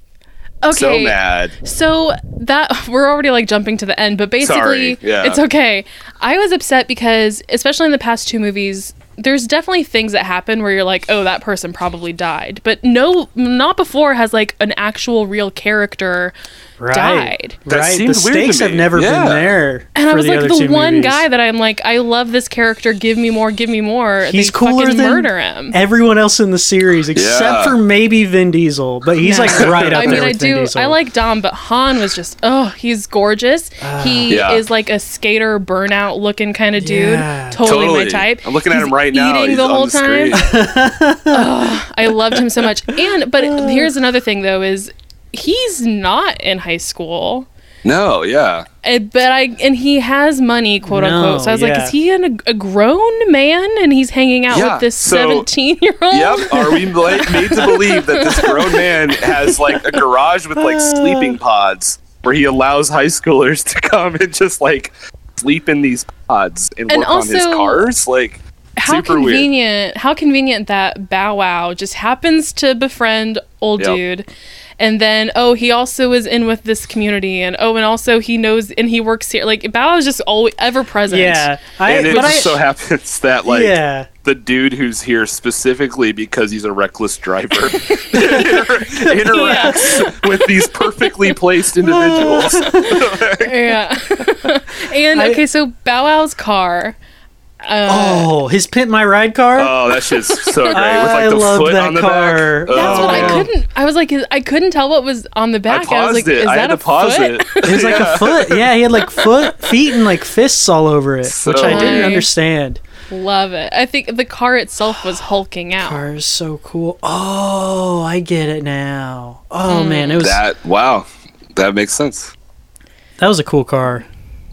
Okay. so mad. So that we're already like jumping to the end, but basically yeah. it's okay. I was upset because especially in the past two movies, there's definitely things that happen where you're like, "Oh, that person probably died." But no not before has like an actual real character Right. died. That right. seemed The weird to stakes have never Yeah. been there. And I was the like the one movies. guy that I'm like, I love this character. Give me more. Give me more. He's they cooler than murder him. everyone else in the series except Yeah. for maybe Vin Diesel, but he's No. like right up I there mean, I with Vin do. I like Dom, but Han was just oh, he's gorgeous. Ah. he Yeah. is like a skater, burnout looking kind of dude. Yeah. Totally, my type. I'm looking at him right now. Eating He's the whole the time. screen. I loved him so much. And but ah. here's another thing though is he's not in high school. No, yeah. Uh, but I and he has money, quote No, unquote. So I was like, is he an, a grown man and he's hanging out Yeah, with this so- seventeen year old? Yep. Are we like, made to believe that this grown man has like a garage with like sleeping pods where he allows high schoolers to come and just like sleep in these pods and, And work on his cars? Like, How super weird. convenient! How convenient that Bow Wow just happens to befriend old Yep. dude, and then oh, he also is in with this community, and oh, and also he knows and he works here. Like Bow Wow is just always ever present. Yeah, I, and it but just I, so happens that like yeah, the dude who's here specifically because he's a reckless driver inter- interacts with these perfectly placed individuals. yeah. and I- okay, so Bow Wow's car. Uh, oh, his pimp my ride car. Oh, that shit's so great. With I like the love foot that on the car. back. That's Oh, what I couldn't. I was like, I couldn't tell what was on the back. I back. paused was like, it. is I that had to a pause foot? it. It was like a foot. Yeah, he had like foot, feet, and like fists all over it, So which I didn't weird. understand. Love it. I think the car itself was hulking out. Car is so cool. Oh, I get it now. Oh man, it was that, That wow, that makes sense. That was a cool car.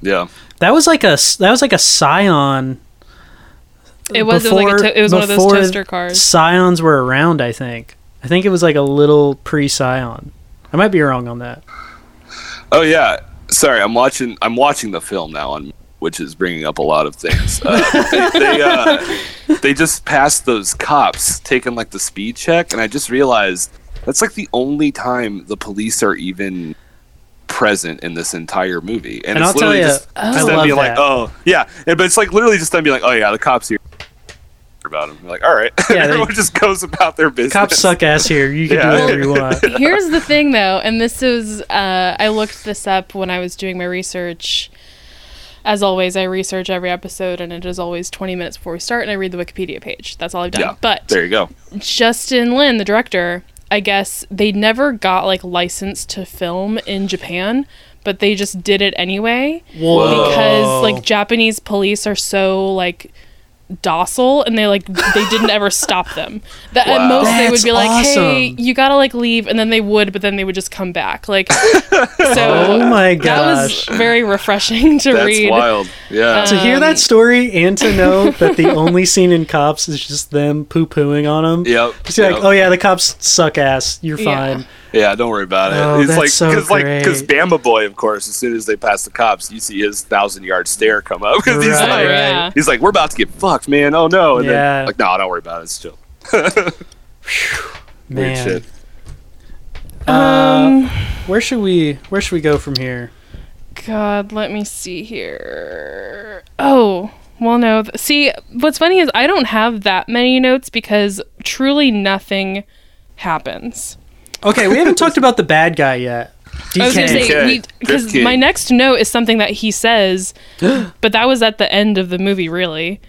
Yeah. That was like a that was like a Scion. It was, it was like a to- it was one of those before toaster cars. Scions were around. I think. I think it was like a little pre Scion. I might be wrong on that. Oh yeah. Sorry, I'm watching. I'm watching the film now, on which is bringing up a lot of things. Uh, they they, uh, they just passed those cops taking like the speed check, and I just realized that's like the only time the police are even present in this entire movie, and, And it's I'll tell literally ya, just, I just them love being like, "Oh yeah," and, but it's like literally just them being like, "Oh yeah, the cops here." About them, You're like all right. Yeah, they- everyone just goes about their business. Cops suck ass here. You can Yeah. do whatever you want. Here's the thing, though, and this is uh, I looked this up when I was doing my research. As always, I research every episode, and it is always 20 minutes before we start, and I read the Wikipedia page. That's all I've done. Yeah, but There you go. Justin Lin, the director, I guess they never got like licensed to film in Japan, but they just did it anyway Whoa. because like Japanese police are so like docile and they like they didn't ever stop them. That at Wow. most they would be like, "Hey, you got to like leave." And then they would, but then they would just come back. Like so Oh my god, that was very refreshing to That's read. wild. Yeah. to hear Um, that story and to know that the only scene in cops is just them poo pooing on them. yep. Just like, oh yeah, the cops suck ass. You're fine. Yeah, don't worry about it. Oh, it's that's like so because like because great. Bama Boy, of course, as soon as they pass the cops, you see his thousand yard stare come up because he's Right, like right. He's like we're about to get fucked, man. Oh no! And Yeah. then like no, don't worry about it. It's chill. Weird Man. shit. Uh, Um where should we where should we go from here? God, let me see here. Oh, well, no. See, what's funny is I don't have that many notes because truly nothing happens. Okay, we haven't talked about the bad guy yet. DK. I was going to say, because my next note is something that he says, but that was at the end of the movie, really.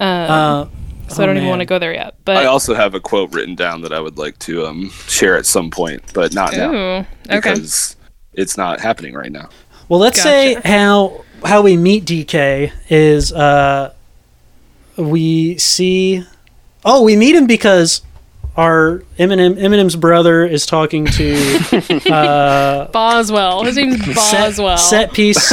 Um, uh, so oh, I don't even want to go there yet. But I also have a quote written down that I would like to um, share at some point, but not now ooh, okay. because it's not happening right now. Well, let's say how how we meet DK is uh we see oh we meet him because our Eminem Eminem's brother is talking to uh Boswell. His name's Boswell. set, set piece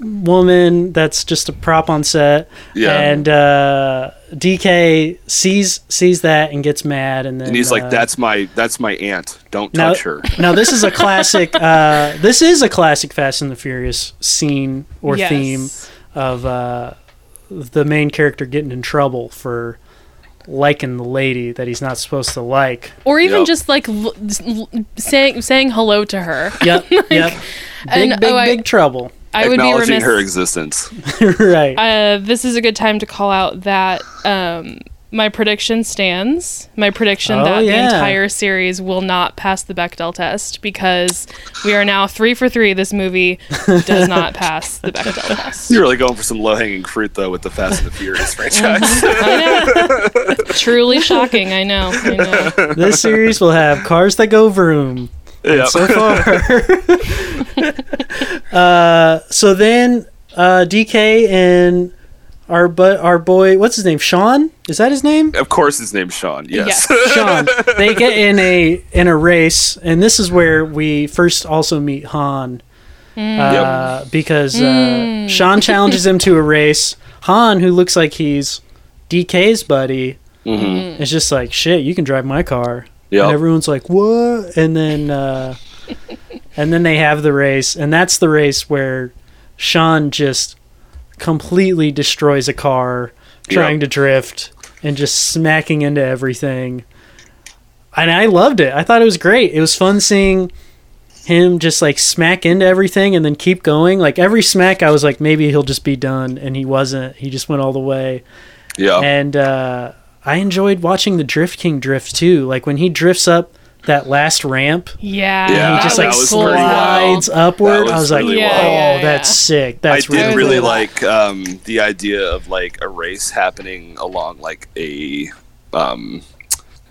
woman that's just a prop on set Yeah. and uh DK sees sees that and gets mad and then And he's uh, like, "That's my that's my aunt. Don't now, touch her." now this is a classic uh this is a classic Fast and the Furious scene or Yes. theme of uh, the main character getting in trouble for liking the lady that he's not supposed to like. Or even Yep. just like l- l- saying saying hello to her. Yep, yep. Big, And, big, oh, I- trouble. I would be Acknowledging remiss. her existence. right. uh, this is a good time to call out that um, my prediction stands. My prediction Oh, that yeah. the entire series will not pass the Bechdel test because we are now three for three. This movie does not pass the Bechdel test. You're really going for some low hanging fruit though with the Fast and the Furious franchise. I know. Truly shocking. I know. I know. this series will have cars that go vroom. yeah. So far. uh, so then uh, DK and our but our boy, what's his name? Sean? Is that his name? Of course, his name's Sean. Yes. Yes. Sean. They get in a in a race, and this is where we first also meet Han. Uh, because uh, Sean challenges him to a race. Han, who looks like he's DK's buddy, hmm is just like, "Shit, you can drive my car." Yep. And everyone's like, "What?" And then uh, and then they have the race, and that's the race where Sean just completely destroys a car trying Yep. to drift and just smacking into everything. And I loved it. I thought it was great. It was fun seeing him just like smack into everything and then keep going. Like every smack, I was like, maybe he'll just be done, and he wasn't. He just went all the way Yeah. and uh, I enjoyed watching the Drift King drift too. Like when he drifts up that last ramp, Yeah. Yeah, and he just like that was cool. pretty wild. slides upward. That I was was like, really "Oh, wild. Yeah, yeah, that's yeah. sick. That's I did really, really cool." like um, the idea of like a race happening along like a um,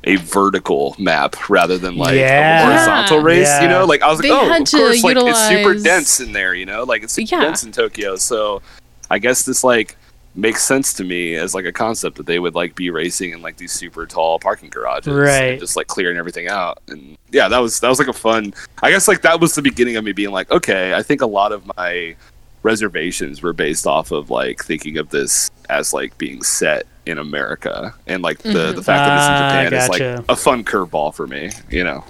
a vertical map rather than like Yeah. a horizontal Yeah. race. You know, like I was like, They oh, had of to course, like it's super dense in there. You know, like it's super Yeah. dense in Tokyo. So I guess this like makes sense to me as like a concept that they would like be racing in like these super tall parking garages, and Right. just like clearing everything out. And yeah, that was that was like a fun. I guess like that was the beginning of me being like, okay, I think a lot of my reservations were based off of like thinking of this as like being set in America and like the the fact that it's in Ah, Japan is gotcha. like a fun curveball for me, you know.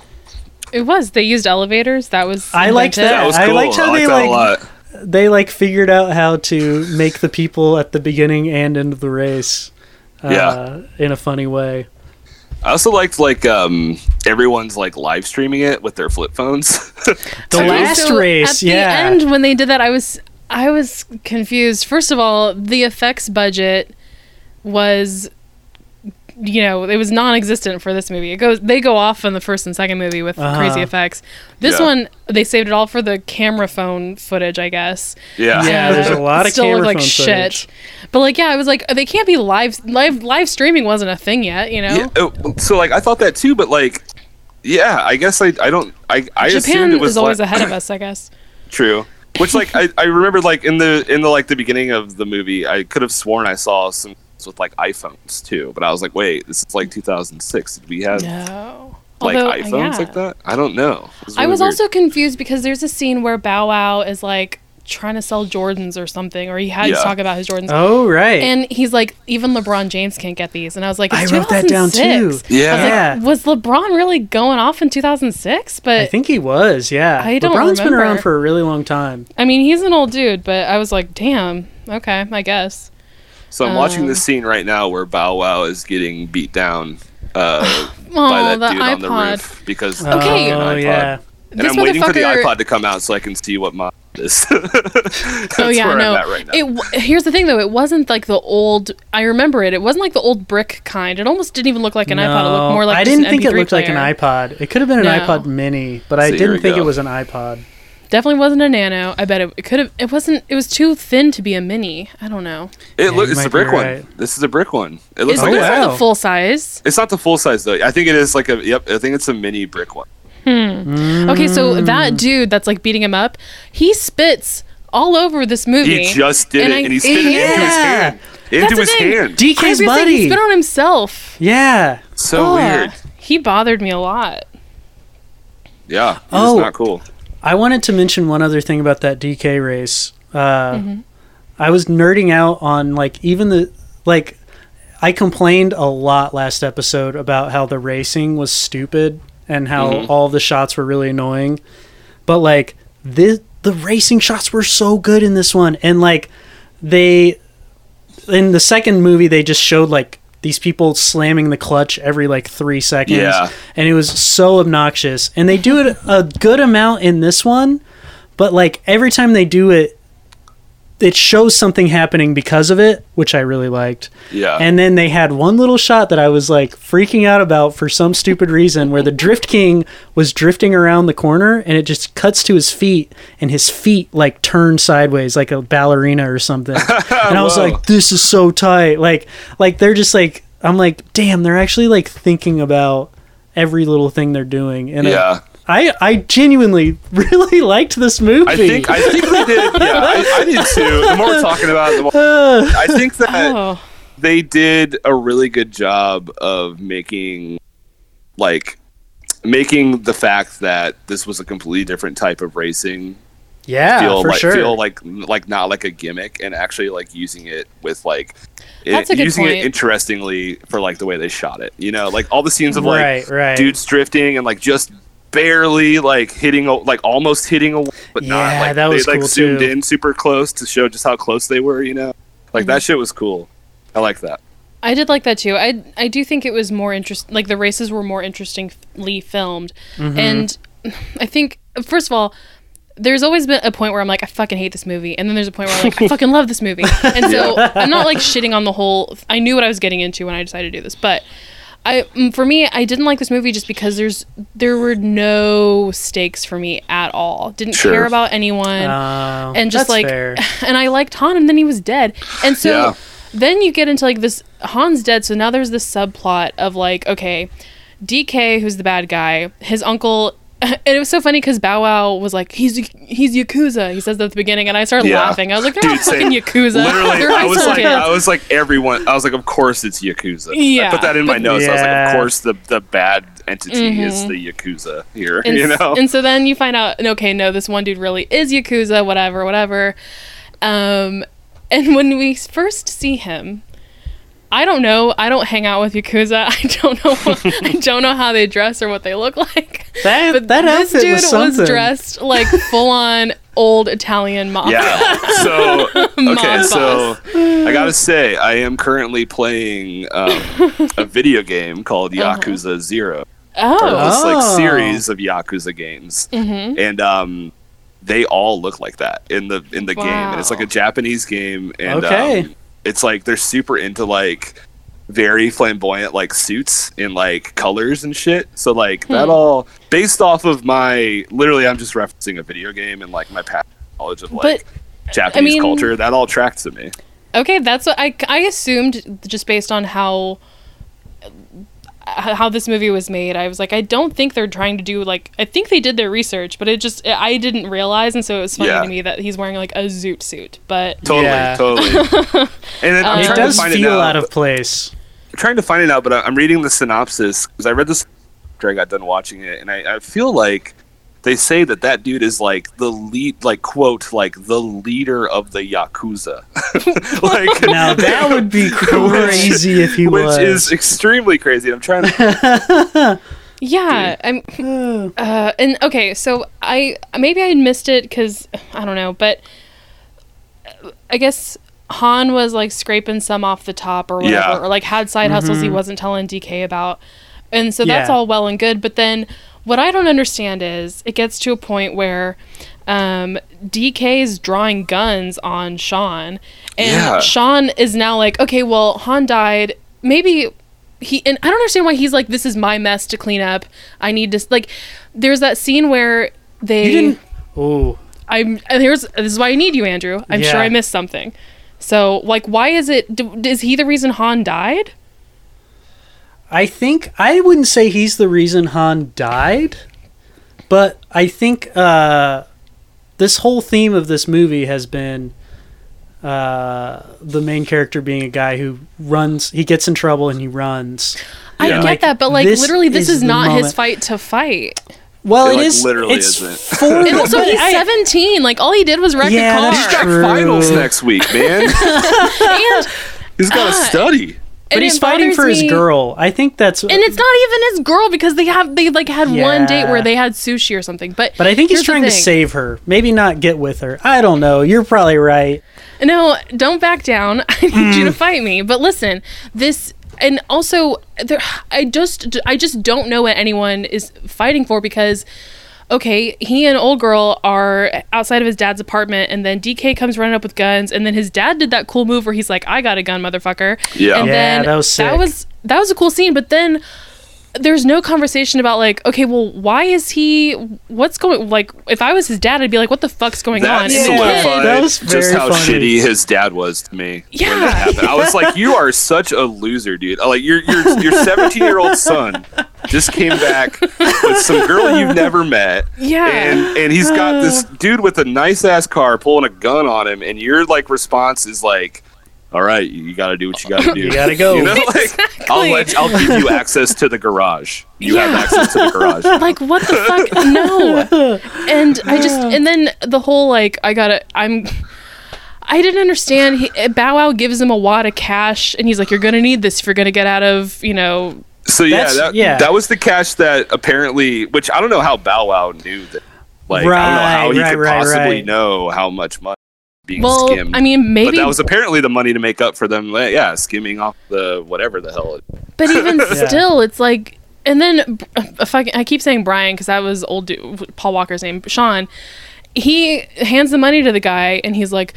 It was. They used elevators. That was. I liked that. That was I liked how I liked they, that like- a lot. They like figured out how to make the people at the beginning and end of the race, uh, Yeah. in a funny way. I also liked like um everyone's like live streaming it with their flip phones. The last So race, at yeah. the end when they did that, I was I was confused. First of all, the effects budget was you know it was non-existent for this movie it goes they go off in the first and second movie with Uh-huh. crazy effects this Yeah. one they saved it all for the camera phone footage i guess yeah. Yeah, there's a lot of still camera like phone shit footage. but like yeah i was like they can't be live live live streaming wasn't a thing yet you know Yeah, oh, so like I thought that too, but like yeah, I guess I I don't I I assumed japan it was is always like, ahead of us i guess True. Which like I, I remember like in the in the like the beginning of the movie, I could have sworn I saw some with like iPhones too, but I was like, wait, this is like 2006. Did we have no like Although, iPhones yeah. like that? I don't know. It I was weird. also confused because there's a scene where Bow Wow is like trying to sell Jordans or something, or he had to talk about his Jordans. Oh right. And he's like, even LeBron James can't get these. And I was like, I wrote that down, too. Yeah. I was, Yeah. like, was LeBron really going off in 2006? But I think he was, yeah. I don't LeBron's been around for a really long time. I mean, he's an old dude, but I was like, damn, okay, I guess. So I'm watching this scene right now where Bow Wow is getting beat down uh, by Oh, that the dude on the roof because Okay. Oh an iPod. yeah. And This I'm waiting for the iPod to come out so I can see what mine is. Oh yeah, where no. Right now. It here's the thing though, it wasn't like the old. I remember it. It wasn't like the old brick kind. It almost didn't even look like an iPod. It looked more like I didn't an think it MP3 looked like an iPod. It could have been an No. iPod Mini, but I So here didn't think go. it was an iPod. Definitely wasn't a nano. I bet it, it could have. It wasn't. It was too thin to be a mini. I don't know. It Yeah, look, you it's a the be brick right. one. This is a brick one. It looks Is like this a, wow. not the full size? it's not the full size though. I think it is like a yep. I think it's a mini brick one. Hmm. Okay, so that dude that's like beating him up, he spits all over this movie. He just did And it, I- and he spit it into his Yeah. hand. That's Into the his thing. hand. DK's gonna he spit on himself. Yeah. so Ugh. weird. He bothered me a lot. Yeah. It's Oh. not cool. I wanted to mention one other thing about that DK race. Uh, Mm-hmm. I was nerding out on like even the like I complained a lot last episode about how the racing was stupid and how Mhm. all the shots were really annoying. But like the the racing shots were so good in this one and like they in the second movie they just showed like these people slamming the clutch every like 3 seconds Yeah. and it was so obnoxious and they do it a good amount in this one but like every time they do it it shows something happening because of it which i really liked. Yeah. and then they had one little shot that i was like freaking out about for some stupid reason where the drift king was drifting around the corner and it just cuts to his feet and his feet like turn sideways like a ballerina or something. And i was like this is so tight. Like like they're just like i'm like damn they're actually like thinking about every little thing they're doing. And uh, yeah. I I genuinely really liked this movie. I think I think they did. Yeah, I, I did too. The more we're talking about, it, the more Uh, I think that Oh, they did a really good job of making like making the fact that this was a completely different type of racing yeah, feel for like sure. feel like like not like a gimmick and actually like using it with like it, That's using point. it interestingly for like the way they shot it you know like all the scenes of like right, right. dudes drifting and like just barely like hitting a, like almost hitting a but not like that was they like cool, zoomed too. in super close to show just how close they were you know like Mm-hmm. that shit was cool i like that I did like that too. I I do think it was more interesting. Like the races were more interestingly filmed, Mm-hmm. and I think first of all. There's always been a point where I'm like, I fucking hate this movie, and then there's a point where I'm like, I fucking love this movie, and so I'm not like shitting on the whole. I knew what I was getting into when I decided to do this, but I, mm, for me, I didn't like this movie just because there's there were no stakes for me at all. Didn't Sure. care about anyone Oh, and just that's like fair. and I liked Han and then he was dead. And so Yeah. then you get into like this Han's dead, so now there's this subplot of like, okay, DK, who's the bad guy, his uncle and it was so funny because Bow Wow was like, "He's he's yakuza." He says that at the beginning, and I started Yeah. laughing. I was like, "They're Dude, fucking yakuza. Literally, I was like, kids." I was like, everyone. I was like, of course it's Yakuza. I Yeah, put that in my but- notes. I was like, of course the the bad entity is the Yakuza here. and, you know, and so then you find out okay no this one dude really is yakuza whatever whatever um and when we first see him i don't know i don't hang out with yakuza i don't know what, i don't know how they dress or what they look like That but that this outfit dude was was, dressed like full on old italian mafia yeah. So okay, so I gotta say, I am currently playing um, a video game called Yakuza Zero. oh This Oh. like series of Yakuza games, Mhm. and um, they all look like that in the in the game, and it's like a Japanese game, and Okay. um, it's like they're super into like very flamboyant like suits in like colors and shit. So like Hmm. that all based off of my literally, I'm just referencing a video game and like my past knowledge of like Japanese mean- culture. That all tracks to me. Okay, that's what I, I assumed just based on how how this movie was made. I was like, I don't think they're trying to do like I think they did their research, but it just I didn't realize, and so it was funny Yeah. to me that he's wearing like a zoot suit. But Totally, Yeah. totally. And then I'm Uh, It trying does to find feel it now. out of place. I'm trying to find it out, but I- I'm reading the synopsis because I read this after I got done watching it, and I, I feel like they say that that dude is like the lead, like quote, like the leader of the yakuza. like Now that would be crazy if he which was. is extremely crazy. I'm trying to. yeah, I'm uh, and okay, so I maybe I had missed it because I don't know, but uh, I guess. Han was like scraping some off the top or whatever, Yeah. or like had side hustles he wasn't telling DK about. And so that's Yeah. all well and good. But then what I don't understand is it gets to a point where um, DK is drawing guns on Sean. And Yeah. Sean is now like, okay, well, Han died. Maybe he, and I don't understand why he's like, this is my mess to clean up. I need to, like, there's that scene where they. you didn't. Oh, I'm and here's this is why I need you, Andrew. I'm sure I missed something. So, like, why is it? d- Is he the reason Han died? I think I wouldn't say he's the reason Han died, but I think uh, this whole theme of this movie has been uh, the main character being a guy who runs. He gets in trouble and he runs. I Yeah. get Like, that, but like this literally, this is is, the not his fight to fight. Well, It, it like, is literally it's isn't. for And also, he's I- 17. Like all he did was wreck Yeah, a car. that's He's got True. finals next week, man. and, He's got to Ah. study. But he's fighting for bothers his me- girl. I think that's. And it's not even his girl because they have they like had one date where they had sushi or something. But but I think he's trying to save her. Maybe not get with her. I don't know. You're probably right. No, don't back down. I need you to hmm. fight me. But listen, this and also there I just I just don't know what anyone is fighting for because okay, he and old girl are outside of his dad's apartment and then DK comes running up with guns and then his dad did that cool move where he's like, I got a gun, motherfucker. Yeah. And Yeah, then that was that was that was a cool scene, but then there's no conversation about like, okay, well, why is he? What's going? Like, if I was his dad, I'd be like, what the fuck's going on? That And kid- solidified That was just very how funny. shitty his dad was to me. when Yeah. that happened. I was like, "You are such a loser, dude! Like your your your 17 year old son just came back with some girl you've never met. Yeah. And and he's got this dude with a nice ass car pulling a gun on him, and your like response is like, "All right, you got to do what you got to do. You gotta go. You know, like I'll let I'll give you access to the garage. You have access to the garage. like what the fuck no and i just and then the whole like i gotta i'm i didn't understand he, bow wow gives him a wad of cash and he's like you're gonna need this if you're gonna get out of you know So yeah, that, yeah. that was the cash that apparently, which I don't know how Bow Wow knew that. Like I don't know how he right, could right, possibly right. know how much money being well skimmed. i mean but maybe that was apparently the money to make up for them. like, Yeah, skimming off the whatever the hell. It, but even Yeah. still it's like and then uh, fucking, i keep saying brian because that was old dude paul walker's name sean he hands the money to the guy and he's like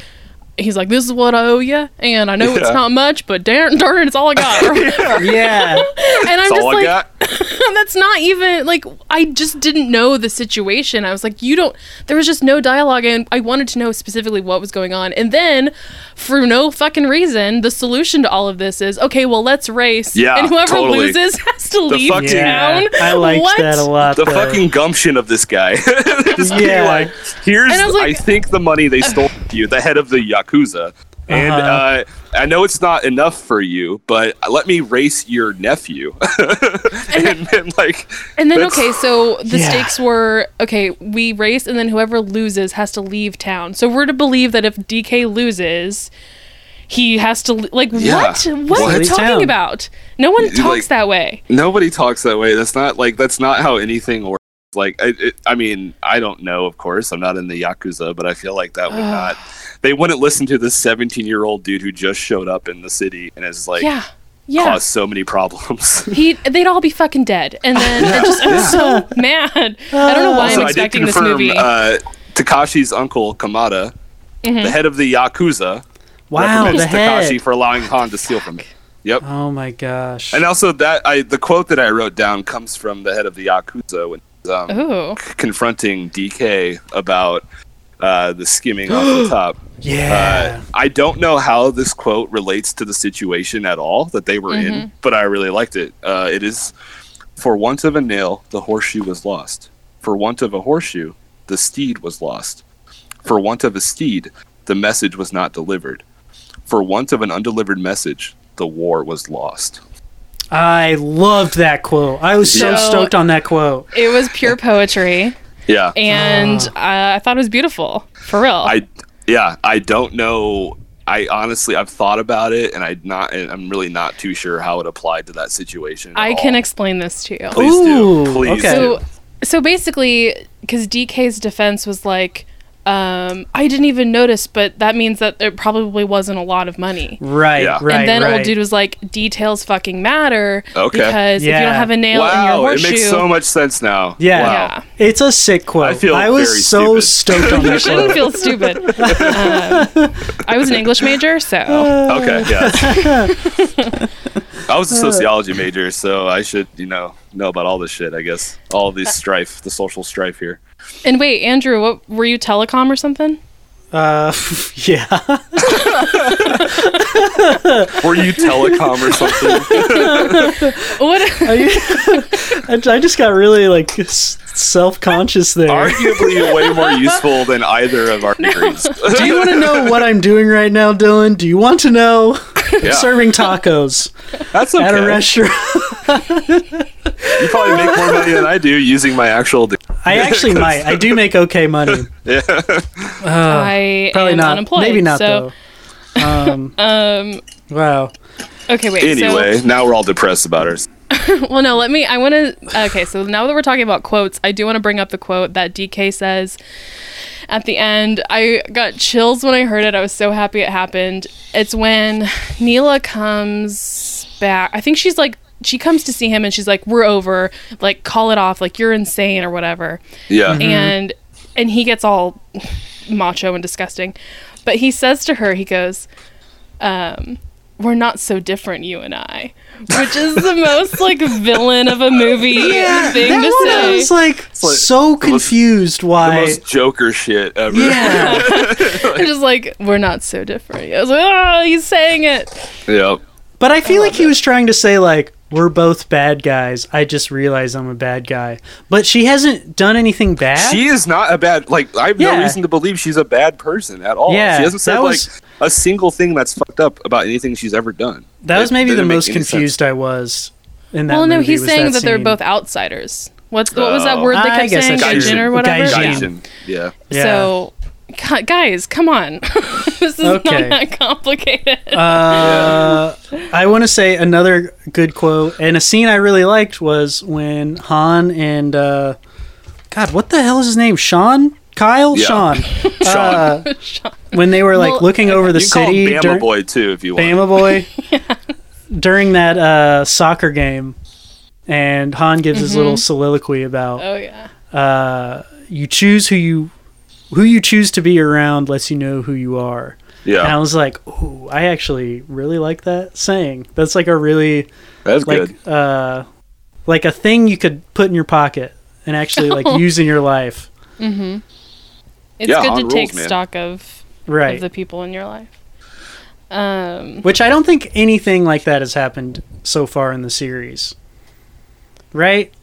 he's like this is what i owe you and i know it's not much but darn, darn it it's all i got yeah. and i'm That's just all I like got. that's not even like I just didn't know the situation. I was like, you don't. There was just no dialogue, and I wanted to know specifically what was going on. And then, for no fucking reason, the solution to all of this is okay. Well, let's race. Yeah, and whoever totally. loses has to The leave fucking- town. Yeah. I liked What? that a lot. The though. fucking gumption of this guy. Just Yeah. like, here's I was I, think the money they uh, stole from you, the head of the yakuza. And Uh-huh. uh, I know it's not enough for you, but let me race your nephew. and then, like, And then okay, so the Yeah. stakes were okay. We race, and then whoever loses has to leave town. So we're to believe that if DK loses. He has to like Yeah. what? What are you talking town. about? No one Like- talks that way. nobody talks that way. That's not like that's not how anything works. Like, I, it, I mean, I don't know. Of course, I'm not in the yakuza, but I feel like that would not. They wouldn't listen to this 17 year old dude who just showed up in the city and has like yeah, yeah. caused so many problems. He, they'd all be fucking dead, and then I just I'm so mad. I don't know why so I'm I did expecting this movie. uh, Takashi's uncle Kamada, Mm-hmm. the head of the yakuza, wow, reprimands the head. Takashi for allowing Han to steal from him. Yep. Oh my gosh. And also that I the quote that I wrote down comes from the head of the yakuza when um, c- confronting DK about uh, the skimming off the top. yeah. Uh, I don't know how this quote relates to the situation at all that they were Mm-hmm. in, but I really liked it. Uh, it is for want of a nail, the horseshoe was lost. For want of a horseshoe, the steed was lost. For want of a steed, the message was not delivered. For want of an undelivered message, the war was lost. I loved that quote. I was so Yeah. stoked on that quote. it was pure poetry, Yeah. and uh, I thought it was beautiful for real. I yeah, I don't know. I honestly I've thought about it and I not and I'm really not too sure how it applied to that situation. at I can explain this to you. Please Ooh, do. Please okay. do. So, so basically, because DK's defense was like, um, I didn't even notice, but that means that there probably wasn't a lot of money. Right, Yeah. right, and then right. old dude was like, details fucking matter. Okay. Because if you don't have a nail in your Wow, it makes so much sense now. Yeah. Wow. Yeah. It's a sick quote. I feel was very so stupid. stoked on you shouldn't feel stupid. um, I was an English major, so Okay, yeah. I was a sociology major, so I should, you know, know about all this shit, I guess. All of this strife, the social strife here. And wait, Andrew, what were you telecom or something? Uh, yeah. Were you telecom or something? What? I, I just got really like self conscious there. Arguably way more useful than either of our degrees. Do you want to know what I'm doing right now, Dillon? Do you want to know? Yeah. Serving tacos That's okay. at a restaurant. You probably make more money than I do using my actual degree. I actually might. I do make okay money. Yeah. I Probably am not. unemployed. Maybe not so, though. Um, Um. wow. Okay. Wait. Anyway, now we're all depressed about her. Well, no. Let me. I want to. Okay. So now that we're talking about quotes, I do want to bring up the quote that DK says at the end. I got chills when I heard it. I was so happy it happened. It's when Neela comes back. I think she's like. She comes to see him and she's like, "We're over. Like, call it off. Like, you're insane or whatever." Yeah. and and he gets all macho and disgusting but he says to her he goes um we're not so different you and i which is the most like villain of a movie thing that to one I was like, like so the most- confused the why. most Joker shit ever. yeah. I'm just like we're not so different i was like oh he's saying it yep. But I feel like he was trying to say like we're both bad guys. I just realized I'm a bad guy. But she hasn't done anything bad. She is not a bad like I have Yeah. no reason to believe she's a bad person at all. Yeah, she hasn't said that like a single thing that's fucked up about anything she's ever done. that was maybe the most any sense. confused I was in that well, no, he's saying that, they're both outsiders. What's what was that Oh. word they I kept guess saying? that's. Gaijin or whatever. Gaijin. Yeah. Yeah. So, gu- guys, come on. this is Okay. not that complicated. Uh, I want to say another good quote and a scene I really liked was when Han and uh, God, what the hell is his name? Sean, Kyle, Yeah. Sean. Sean. Uh, when they were like Well, looking over the you can call city, him Bama dur- Boy too if you want. Bama boy, during that uh, soccer game, and Han gives his little soliloquy about oh yeah. uh, you choose who you who you choose to be around lets you know who you are. Yeah. And I was like, "Ooh, I actually really like that saying. That's like a really that's good. like uh like a thing you could put in your pocket and actually like use in your life." Mm-hmm. It's Yeah, good to rules, take man. stock of, Right. of the people in your life. Um, Which I don't think anything like that has happened so far in the series. Right?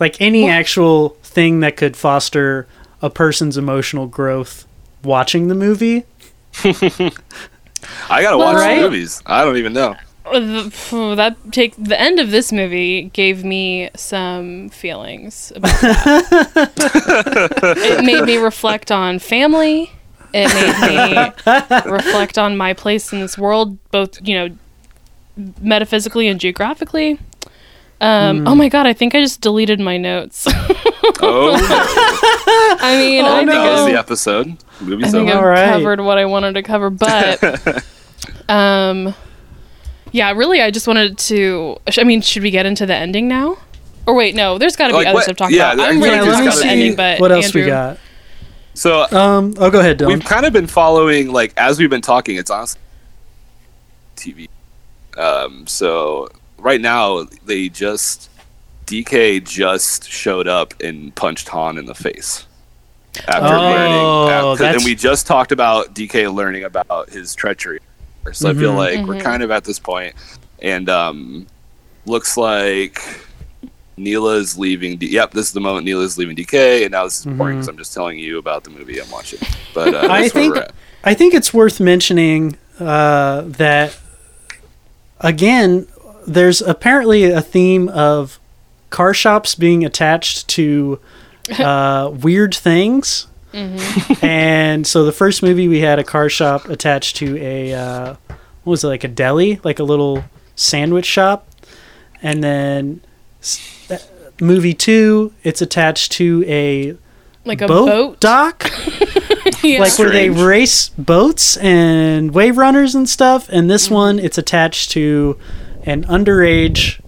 Like any actual thing that could foster a person's emotional growth watching the movie. I gotta watch Right? the movies. I don't even know. Uh, the, that take the end of this movie gave me some feelings about that. it made me reflect on family. It made me reflect on my place in this world, both you know, metaphysically and geographically. Um, Oh my god, I think I just deleted my notes. Oh, no. I mean, Oh, I think no. that was the episode. I think over. I've All right. covered what I wanted to cover, but um, yeah, really, I just wanted to. I mean, should we get into the ending now? Or wait, no, there's got to be Like, other what- stuff to talk yeah, about. I I'm think ready we to just talk about the ending, but what else we got. So Um, oh, go ahead, Dillon. we've kind of been following, like, as we've been talking. It's honestly TV. Um, so right now they just DK just showed up and punched Han in the face after Oh, learning. After, and we just talked about DK learning about his treachery. So I feel Mhm. like we're Mhm. kind of at this point, and um, looks like. Neela's leaving. D- yep, this is the moment Neela's leaving DK, and now this is boring Mhm. because I'm just telling you about the movie I'm watching. But uh, I think. I think it's worth mentioning uh, that again, there's apparently a theme of car shops being attached to uh, weird things. and so the first movie we had a car shop attached to a uh, what was it like a deli, like a little sandwich shop, and then s- uh, movie two it's attached to a like a boat, boat, dock Yeah. like where they race boats and wave runners and stuff. And this Mm-hmm. one, it's attached to an underage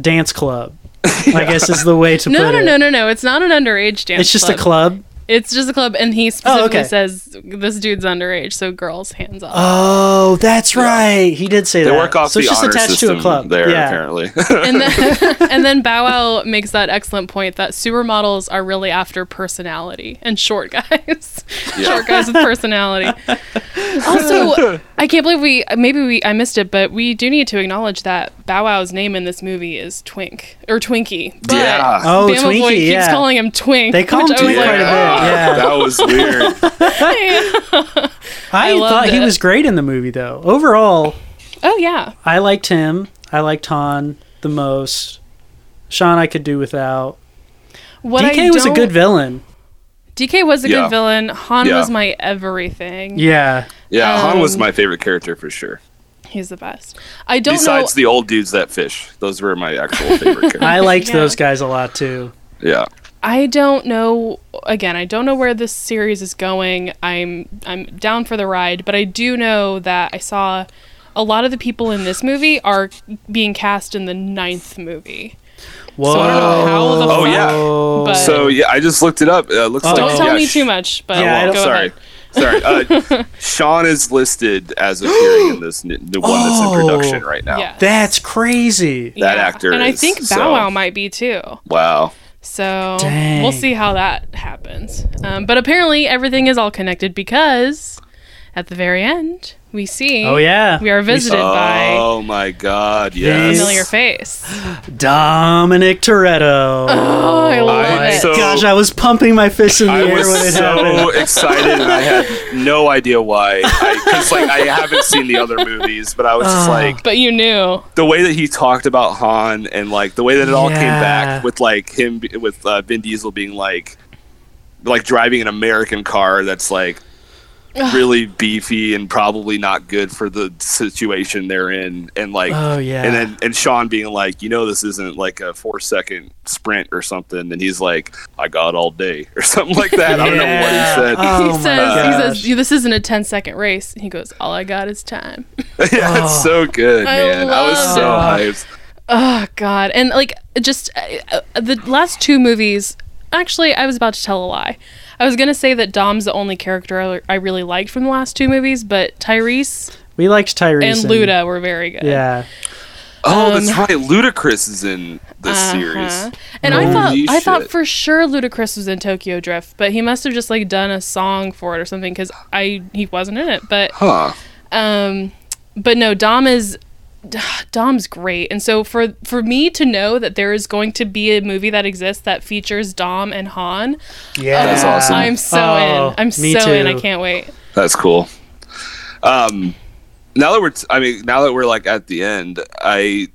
dance club. I guess is the way to no, put no, it. no, no, no. It's not an underage dance. It's just club. a club. It's just a club, and he oh, specifically Oh, okay. says this dude's underage, so girls, hands off. Oh, that's right. He did say They that. work off so it's the just honor attached to a club. there, yeah. apparently. and then and then Bow Wow makes that excellent point that sewer models are really after personality and short guys, Yeah. short guys with personality. also, I can't believe we maybe we I missed it, but we do need to acknowledge that Bow Wow's name in this movie is Twink or Twinkie. But Yeah. Oh, Bama Twinkie. Boy keeps yeah. calling him Twink. They call him Twink quite a bit. Yeah. that was weird. I, I loved thought he it. was great in the movie, though. Overall, Oh yeah, I liked him. I liked Han the most. Sean, I could do without. what I DK was a good villain. DK was a Yeah. good villain. Han Yeah. was my everything. Yeah. Yeah, Han was Um, my favorite character for sure. He's the best. I don't Besides know. the old dudes that fish, those were my actual favorite characters. I liked Yeah. those guys a lot too. yeah, I don't know. Again, I don't know where this series is going. I'm I'm down for the ride, but I do know that I saw a lot of the people in this movie are being cast in the ninth movie. Whoa. So I don't know how the Oh, fuck. yeah. But So yeah, I just looked it up. Uh, it looks Oh. like don't tell yeah, me too much. But Yeah, I go sorry, ahead. sorry. Uh, Sean is listed as appearing in this the one that's in Oh. production right now. Yes. That's crazy. that actor and I think Bow so- Wow might be too. Wow. So Dang. we'll see how that happens. Um, but apparently everything is all connected because at the very end we see. Oh yeah, We are visited by Oh my god, yes. familiar face. Dominic Toretto. Oh, I love I'm it. so- Gosh, I was pumping my fist in the I air was when it so happened. excited, and I had no idea why. Because like I haven't seen the other movies, but I was just Oh. like but you knew. the way that he talked about Han, and like the way that it all came back with like him with uh, Vin Diesel being like like driving an American car that's like really beefy and probably not good for the situation they're in, and like Oh yeah. and then and Sean being like, you know, this isn't like a four second sprint or something, and he's like, I got all day or something like that. I don't know what he said. Oh he says, he says, this isn't a 10 second race. He goes, all I got is time. yeah, Oh. it's so good, I man. I, was love so it. hyped. Oh God! And like, just uh, uh, the last two movies. Actually, I was about to tell a lie. I was gonna say that Dom's the only character I, I really liked from the last two movies, but Tyrese we liked Tyrese and Luda were very good. Yeah. Oh, that's Um, right. Ludacris is in this series. Uh-huh. And I thought Holy I thought for sure Ludacris was in Tokyo Drift, but he must have just like done a song for it or something because I he wasn't in it. But Huh. um, but no, Dom is Dom's great, and so for for me to know that there is going to be a movie that exists that features Dom and Han, Yeah. That's awesome. I'm so Oh, in. I'm me so in. I can't wait. That's cool. Um, now that we're, t- I mean, now that we're like at the end, I,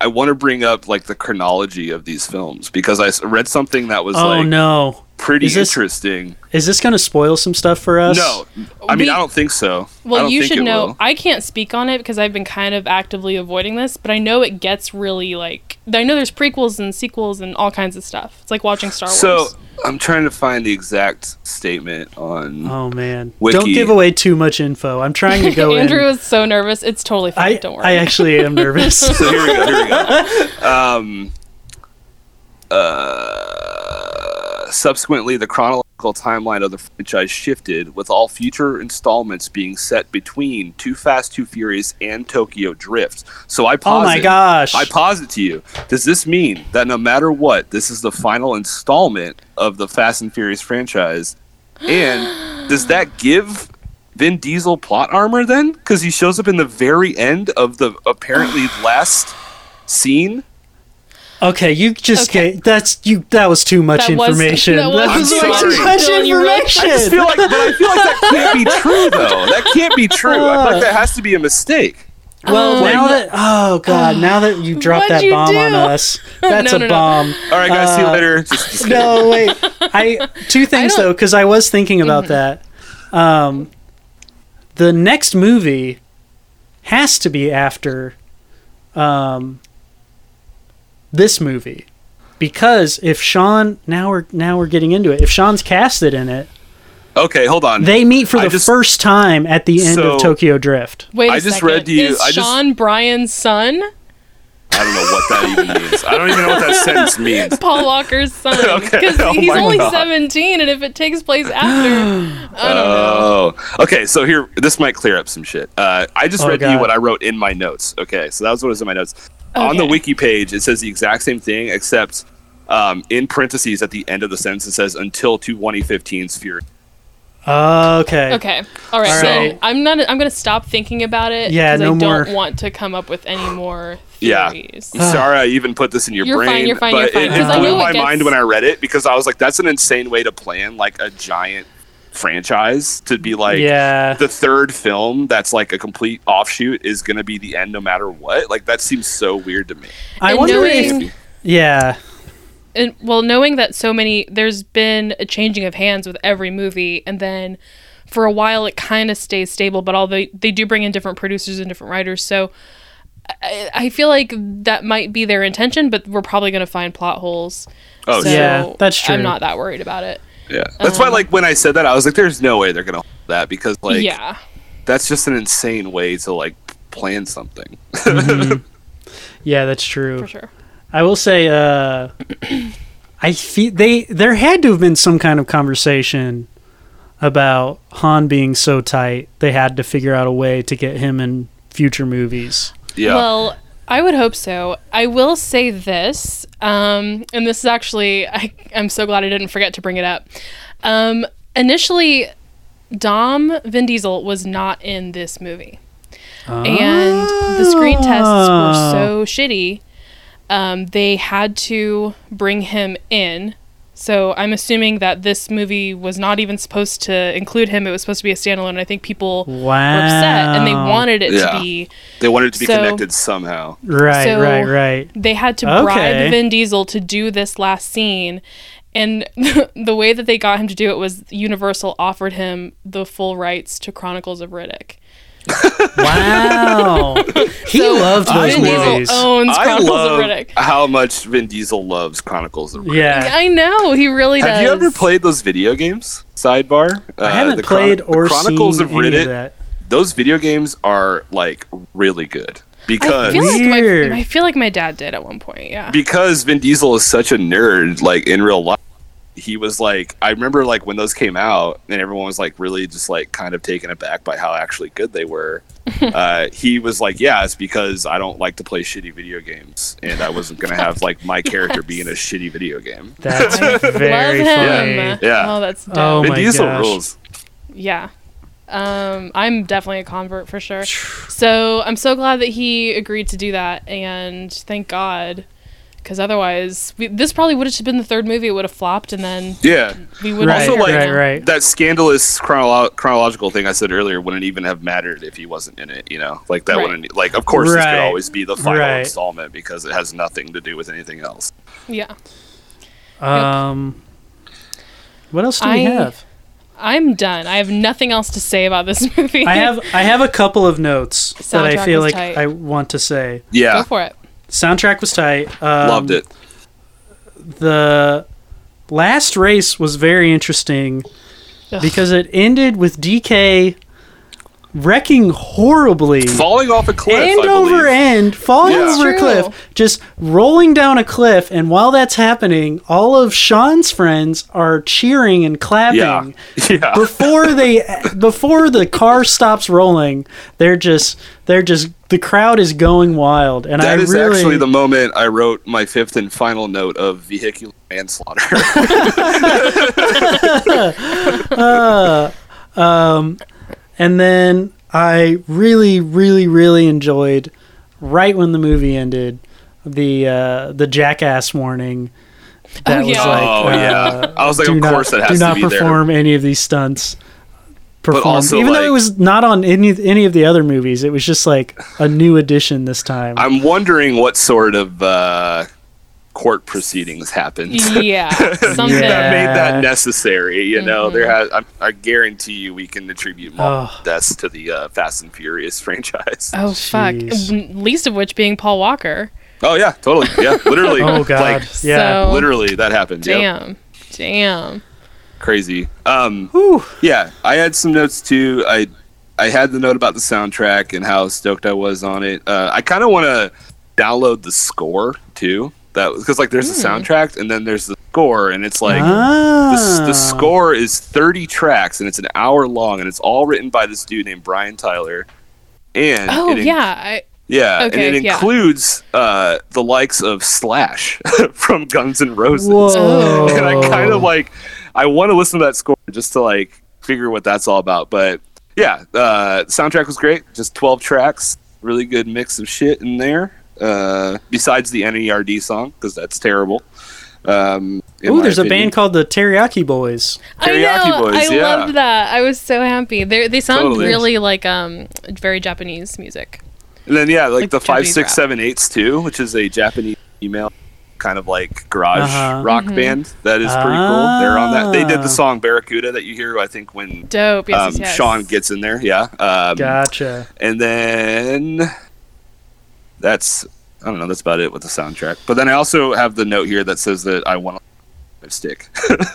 I want to bring up like the chronology of these films because I read something that was Oh like Oh no. Pretty Is this- interesting. Is this going to spoil some stuff for us? No, I mean We- I don't think so. I Well, don't you think should know. will. I can't speak on it because I've been kind of actively avoiding this, but I know it gets really like. I know there's prequels and sequels and all kinds of stuff. It's like watching Star Wars. So I'm trying to find the exact statement on. Oh man. Wiki. Don't give away too much info. I'm trying to go Andrew in. is so nervous. It's totally fine. I, Don't worry. I actually am nervous. So here we go. Here we go. Um, uh, subsequently, the chronological timeline of the franchise shifted, with all future installments being set between Too Fast, Too Furious and Tokyo Drift. So I oh my it. gosh. I pause it to you. Does this mean that no matter what, this is the final installment of the Fast and Furious franchise? And does that give Vin Diesel plot armor then? Because he shows up in the very end of the apparently last scene. Okay, you just Okay. get that's you that was too much That was- information. that was That I'm was sorry. too much Dillon, you really- I just information. feel like, but I feel like that can't be true though. That can't be true. I feel like that has to be a mistake. Well, Um, now that oh god, now that you dropped that you bomb on us, that's No, a no, no. bomb. All right, guys. see you Uh, later. Just, just. No, wait. I two things don't- though, because I was thinking about that. Um, the next movie has to be after um, this movie, because if Sean now we're now we're getting into it. If Sean's casted in it, Okay, hold on. they meet for the just- first time at the end So- of Tokyo Drift. Wait a I just second. read to you- Is I just- Sean Brian's son? I don't know what that even means. I don't even know what that sentence means. Paul Walker's son. Okay. Because Oh he's my only God. 17, and if it takes place after, I don't know. Oh, okay. So here, this might clear up some shit. Uh, I just Oh, read to you what I wrote in my notes. Okay, so that was what was in my notes. On the wiki page, it says the exact same thing, except um, in parentheses at the end of the sentence, it says until 2015's Fury. Okay. Okay. All right. All so. I'm not. I'm gonna stop thinking about it. Yeah, 'cause no I don't more. want to come up with any more Yeah. I'm sorry I even put this in your You're brain, fine, you're fine, you're but fine, it, 'cause it blew my it gets- mind when I read it because I was like, that's an insane way to plan like a giant franchise to be like yeah. the third film that's like a complete offshoot is going to be the end no matter what. Like that seems so weird to me. I And wonder knowing- if yeah. And well, knowing that so many, there's been a changing of hands with every movie, and then for a while it kind of stays stable. But although they do bring in different producers and different writers, so I, I feel like that might be their intention. But we're probably going to find plot holes. Oh, so Yeah, that's true. I'm not that worried about it. Yeah, that's why. Um, like when I said that, I was like, "There's no way they're gonna hold that because like yeah. that's just an insane way to like plan something." Mm-hmm. Yeah, that's true. For sure. I will say, uh, I feel they there had to have been some kind of conversation about Han being so tight. They had to figure out a way to get him in future movies. yeah, Well, I would hope so. I will say this, um, and this is actually, I, I'm so glad I didn't forget to bring it up. Um, initially, Dom Vin Diesel was not in this movie. and the screen tests were Oh. so shitty. Um, they had to bring him in. So I'm assuming that this movie was not even supposed to include him. It was supposed to be a standalone. And I think people Wow. were upset and they wanted it Yeah. to be. They wanted it to be So- connected somehow. Right, So- right, right. They had to Okay. bribe Vin Diesel to do this last scene. And the way that they got him to do it was Universal offered him the full rights to Chronicles of Riddick. Wow. he So loved those Vin Diesel movies. owns I Chronicles love of Riddick. how much Vin Diesel loves Chronicles of Riddick. Yeah. I know he really does. Have you ever played those video games? Sidebar. I Uh, haven't the Chron- played the or Chronicles seen of any Riddick. of that. Those video games are like really good I because feel like Weird. my I feel like my dad did at one point. Yeah. because Vin Diesel is such a nerd. Like in real life, he was like I remember like when those came out and everyone was like really just like kind of taken aback by how actually good they were. uh, he was like, yeah, it's because I don't like to play shitty video games, and I wasn't gonna have like my character be in a shitty video game. That's Love very him. funny. Yeah. Oh, that's dope. Oh Vin my Diesel gosh. rules. Yeah. Um, I'm definitely a convert for sure. So I'm so glad that he agreed to do that, and thank God, because otherwise, we, this probably would have just been the third movie. It would have flopped, and then Yeah. we would Right, Also, like- right, right. that scandalous chronolo- chronological thing I said earlier wouldn't even have mattered if he wasn't in it. You know, like that Right. wouldn't like. Of course, this Right. could always be the final Right. installment because it has nothing to do with anything else. Yeah. Um, what else do we have? I'm done. I have nothing else to say about this movie. I have I have a couple of notes that I feel like tight. I want to say. Yeah, Go for it. Soundtrack was tight. Um, loved it. The last race was very interesting Ugh. because it ended with DK wrecking horribly. Falling off a cliff, end I over believe. end, falling Yeah. over a cliff, just rolling down a cliff. And while that's happening, all of Sean's friends are cheering and clapping. Yeah, yeah. Before they, before the car stops rolling, they're just, they're just, the crowd is going wild. And That I is really, actually the moment I wrote my fifth and final note of vehicular manslaughter. Uh, um, And then I really, really, really enjoyed right when the movie ended the uh, the jackass warning. That Oh, was yeah. like, Oh, uh, yeah. I was like, of not- course that has do to not be there. perform any of these stunts. Perform, also, even though it was not on any any of the other movies, it was just like a new addition this time. I'm wondering what sort of uh, court proceedings happened. Yeah. Something. Yeah. that made that necessary. You know, there Mm-hmm. has. I, I guarantee you, we can attribute more Oh. deaths to the uh, Fast and Furious franchise. Oh fuck! Jeez. N- Least of which being Paul Walker. Oh yeah, totally. Yeah, literally. oh god, Like, yeah. So- literally, that happened. Yep. Damn. Damn. Crazy. Um, Whew. yeah, I had some notes too. I I had the note about the soundtrack and how stoked I was on it. Uh, I kind of want to download the score too. That because like there's the soundtrack and then there's the score and it's like. ah. The, the score is 30 tracks and it's an hour long and it's all written by this dude named Brian Tyler. And Oh it yeah. I, yeah, Okay, and it yeah. includes uh, the likes of Slash from Guns N' Roses. Whoa. And I kind of like, I want to listen to that score just to like figure what that's all about. But yeah, uh, the soundtrack was great. Just 12 tracks, really good mix of shit in there. Uh, besides the NERD song, because that's terrible. Um, in Ooh, my there's a band called the Teriyaki Boys. I Teriyaki know. Boys, I yeah. loved that. I was so happy. They they sound Totally. really like um very Japanese music. And then yeah, like, Like the five Japanese six rap. seven eights too, which is a Japanese female kind of like garage Uh-huh. rock Mm-hmm. band. That is pretty cool. They're on that. They did Ah. the song Barracuda that you hear. I think when Dope. Yes, um, yes, yes. Sean gets in there. Yeah. Um, Gotcha. And then that's I don't know. That's about it with the soundtrack. But then I also have the note here that says that I want to stick.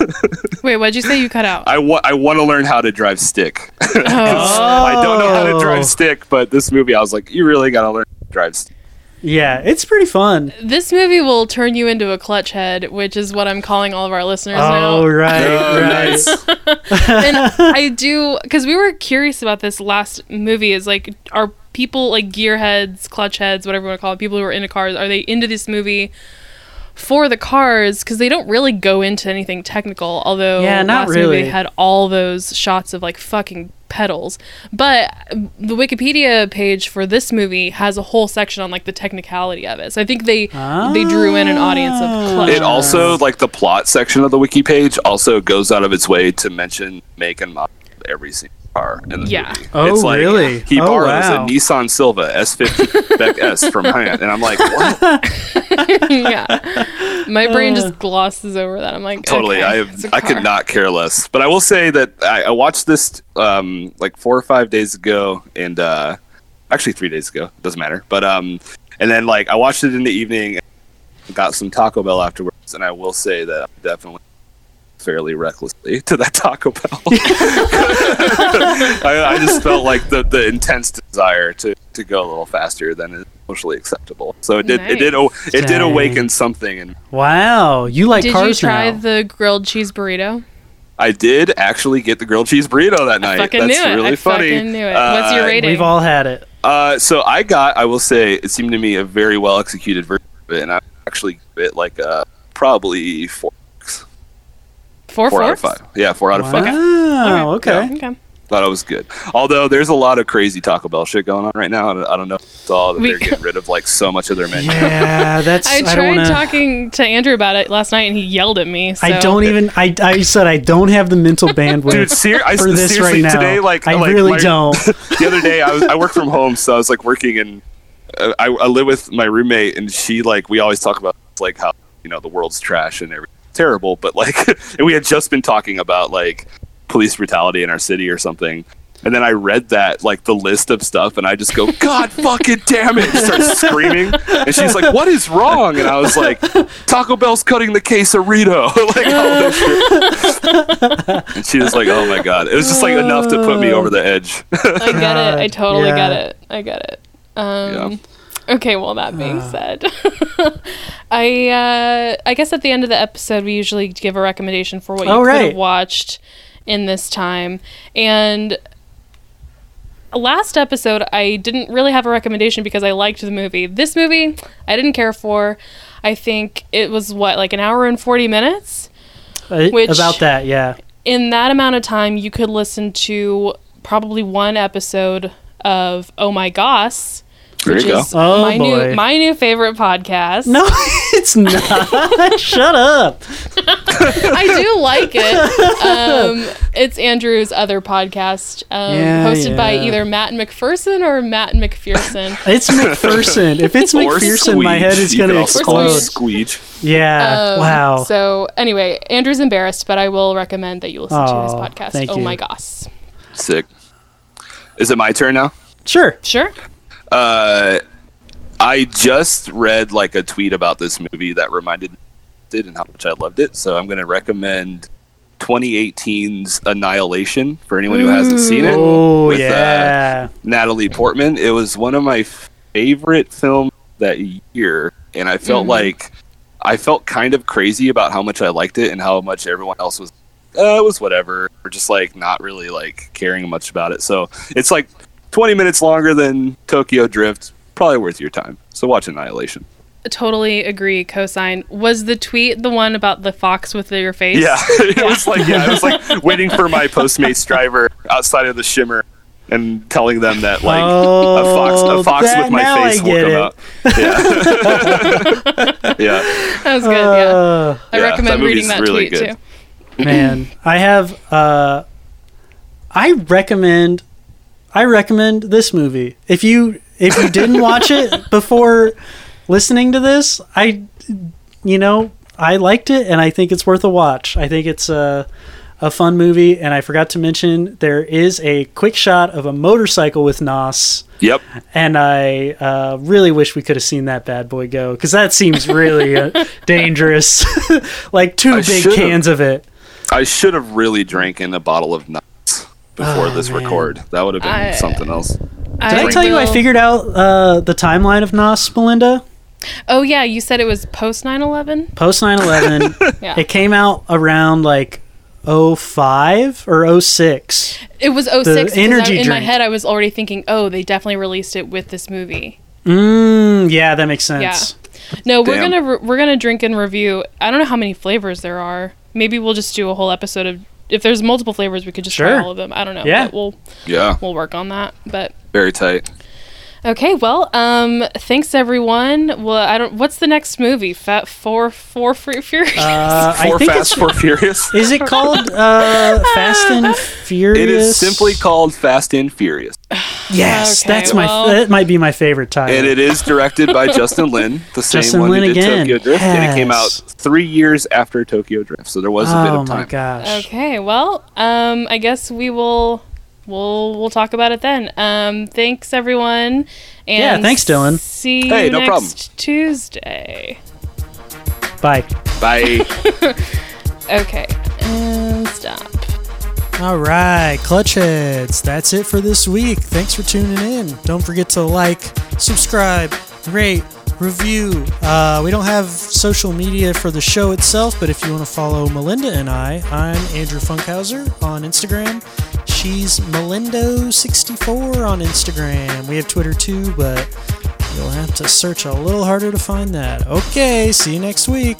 Wait, what'd you say? You cut out. I want I want to learn how to drive stick. oh. I don't know how to Oh. drive stick, but this movie I was like, you really got to learn how to drive stick. Yeah, it's pretty fun. This movie will turn you into a clutch head, which is what I'm calling all of our listeners oh, now. Oh right, Oh, right. nice. and I do because we were curious about this last movie. Is like, are people like gearheads, clutch heads, whatever you want to call it, people who are into cars, are they into this movie for the cars because they don't really go into anything technical. Although Yeah, not last really. movie had all those shots of like fucking pedals, but um, the Wikipedia page for this movie has a whole section on like the technicality of it. So I think they they drew in an audience of ah. clutch. It also like the plot section of the wiki page also goes out of its way to mention make and model of every single car in the Yeah. movie. Oh, it's like really? He Oh, borrows wow. a Nissan Silvia S50 Spec S from Hyatt, and I'm like, what? yeah, my brain just glosses over that. I'm like, totally. okay, I it's a I could not care less. But I will say that I, I watched this um like four or five days ago, and uh actually three days ago. Doesn't matter. But um, and then like I watched it in the evening, got some Taco Bell afterwards, and I will say that I'm definitely fairly recklessly to that Taco Bell. I, I just felt like the, the intense desire to, to go a little faster than is socially acceptable. So it did it did o- it did Dang. awaken something, and Wow, you like Did you try now? the grilled cheese burrito? I did actually get the grilled cheese burrito that night. fucking That's knew it. really I funny. fucking knew it. What's your Uh, rating? We've all had it. Uh, so I got, I will say, it seemed to me a very well executed version of it, and I actually give it like uh, probably four, Four, four out of five. Yeah, four out of five. Wow, okay. Okay. Thought it was good. Although there's a lot of crazy Taco Bell shit going on right now. I don't know if you saw that We- they're getting rid of like so much of their menu. Yeah, that's. I I, tried wanna, talking to Andrew about it last night, and he yelled at me. So. I don't even. I, I said I don't have the mental bandwidth Dude, ser- I, for this right now. today, like, I like, really my- don't. the other day I was I work from home, so I was like working and uh, I, I live with my roommate, and she like we always talk about like how you know the world's trash and everything's terrible, but like and we had just been talking about like police brutality in our city or something. And then I read that like the list of stuff, and I just go, "God fucking damn it!" and start screaming. And she's like, "What is wrong?" And I was like, "Taco Bell's cutting the quesarito." like, all this shit. and she was like, "Oh my god!" It was just like enough to put me over the edge. I get it. I totally get it. I get it. Um, Okay, well that being said, I uh, I guess at the end of the episode we usually give a recommendation for what you Oh, could right. have watched in this time. And last episode I didn't really have a recommendation because I liked the movie. This movie I didn't care for. I think it was what like an hour and 40 minutes. Uh, Which- about that, yeah. in that amount of time, you could listen to probably one episode of Oh My Goss, There which you go. is Oh, my boy. new my new favorite podcast. No, it's not. Shut up. I do like it. Um, it's Andrew's other podcast, um, Yeah, hosted by either Matt McPherson or Matt McPherson. It's McPherson. If it's Or McPherson, my head is going to also call it explode. Squeege. Yeah. Um, wow. So anyway, Andrew's embarrassed, but I will recommend that you listen to his podcast. thank Oh you. my gosh! Sick. Is it my turn now? sure. Sure. Uh, I just read like a tweet about this movie that reminded me it and how much I loved it. So I'm going to recommend 2018's Annihilation for anyone who hasn't seen it. Oh, with, uh. Natalie Portman. It was one of my favorite films that year, and I felt Mhm. like I felt kind of crazy about how much I liked it and how much everyone else was. Uh, it was whatever, or just like not really like caring much about it. So it's like 20 minutes longer than Tokyo Drift. Probably worth your time. So watch Annihilation. Totally agree. Cosign. Was the tweet the one about the fox with your face? Yeah, it was like yeah, it was like waiting for my Postmates driver outside of the Shimmer and telling them that like a fox Oh, a fox that- with my face will get come it. out. Yeah, yeah. that was good. yeah, Uh, I yeah, recommend that reading that really tweet good. too. man, I have. Uh, I recommend. I recommend this movie. If you if you didn't watch it before listening to this, I, you know, I liked it and I think it's worth a watch. I think it's a a fun movie, and I forgot to mention there is a quick shot of a motorcycle with Nos. Yep. And I uh, really wish we could have seen that bad boy go because that seems really uh, dangerous. like two I big cans of it. I should have really drank in a bottle of nuts before Oh, this man. record. That would have been I- something else. Did I, tell you I figured out uh, the timeline of Nos, Melinda? Oh yeah, you said it was post 9/11. Post 9 11. Yeah, it came out around like 05 or 06. it was 06. because I- energy in my head, I was already thinking, oh, they definitely released it with this movie. Mm, yeah, that makes sense. Yeah. No, we're Damn. gonna re- we're gonna drink and review. I don't know how many flavors there are. Maybe we'll just do a whole episode of. If there's multiple flavors, we could just Sure. try all of them. I don't know. Yeah. but we'll Yeah, we'll work on that. But very tight. Okay, well, um, thanks everyone. Well, I don't. What's the next movie? Fat Four Four Free Furious. Uh, I Four think Fast, it's, Four Furious. is it called uh, Fast and Furious? It is simply called Fast and Furious, Yes, Okay, that's my. that might be my favorite title. and it is directed by Justin Lin, the same Justin one Lin who did again. Tokyo Drift, and it came out three years after Tokyo Drift, so there was a bit of time. oh my gosh. Okay, well, um, I guess we will we'll we'll talk about it then. Um, thanks everyone. And Yeah, thanks, Dillon. See you Hey, no next problem. Tuesday. Bye. Bye. Okay, and stop. All right, clutch heads. That's it for this week. Thanks for tuning in. Don't forget to like, subscribe, rate, review. Uh, we don't have social media for the show itself, but if you want to follow Melinda and I, I'm Andrew Funkhauser on Instagram. She's Melindo64 on Instagram. We have Twitter too, but you'll have to search a little harder to find that. Okay, see you next week.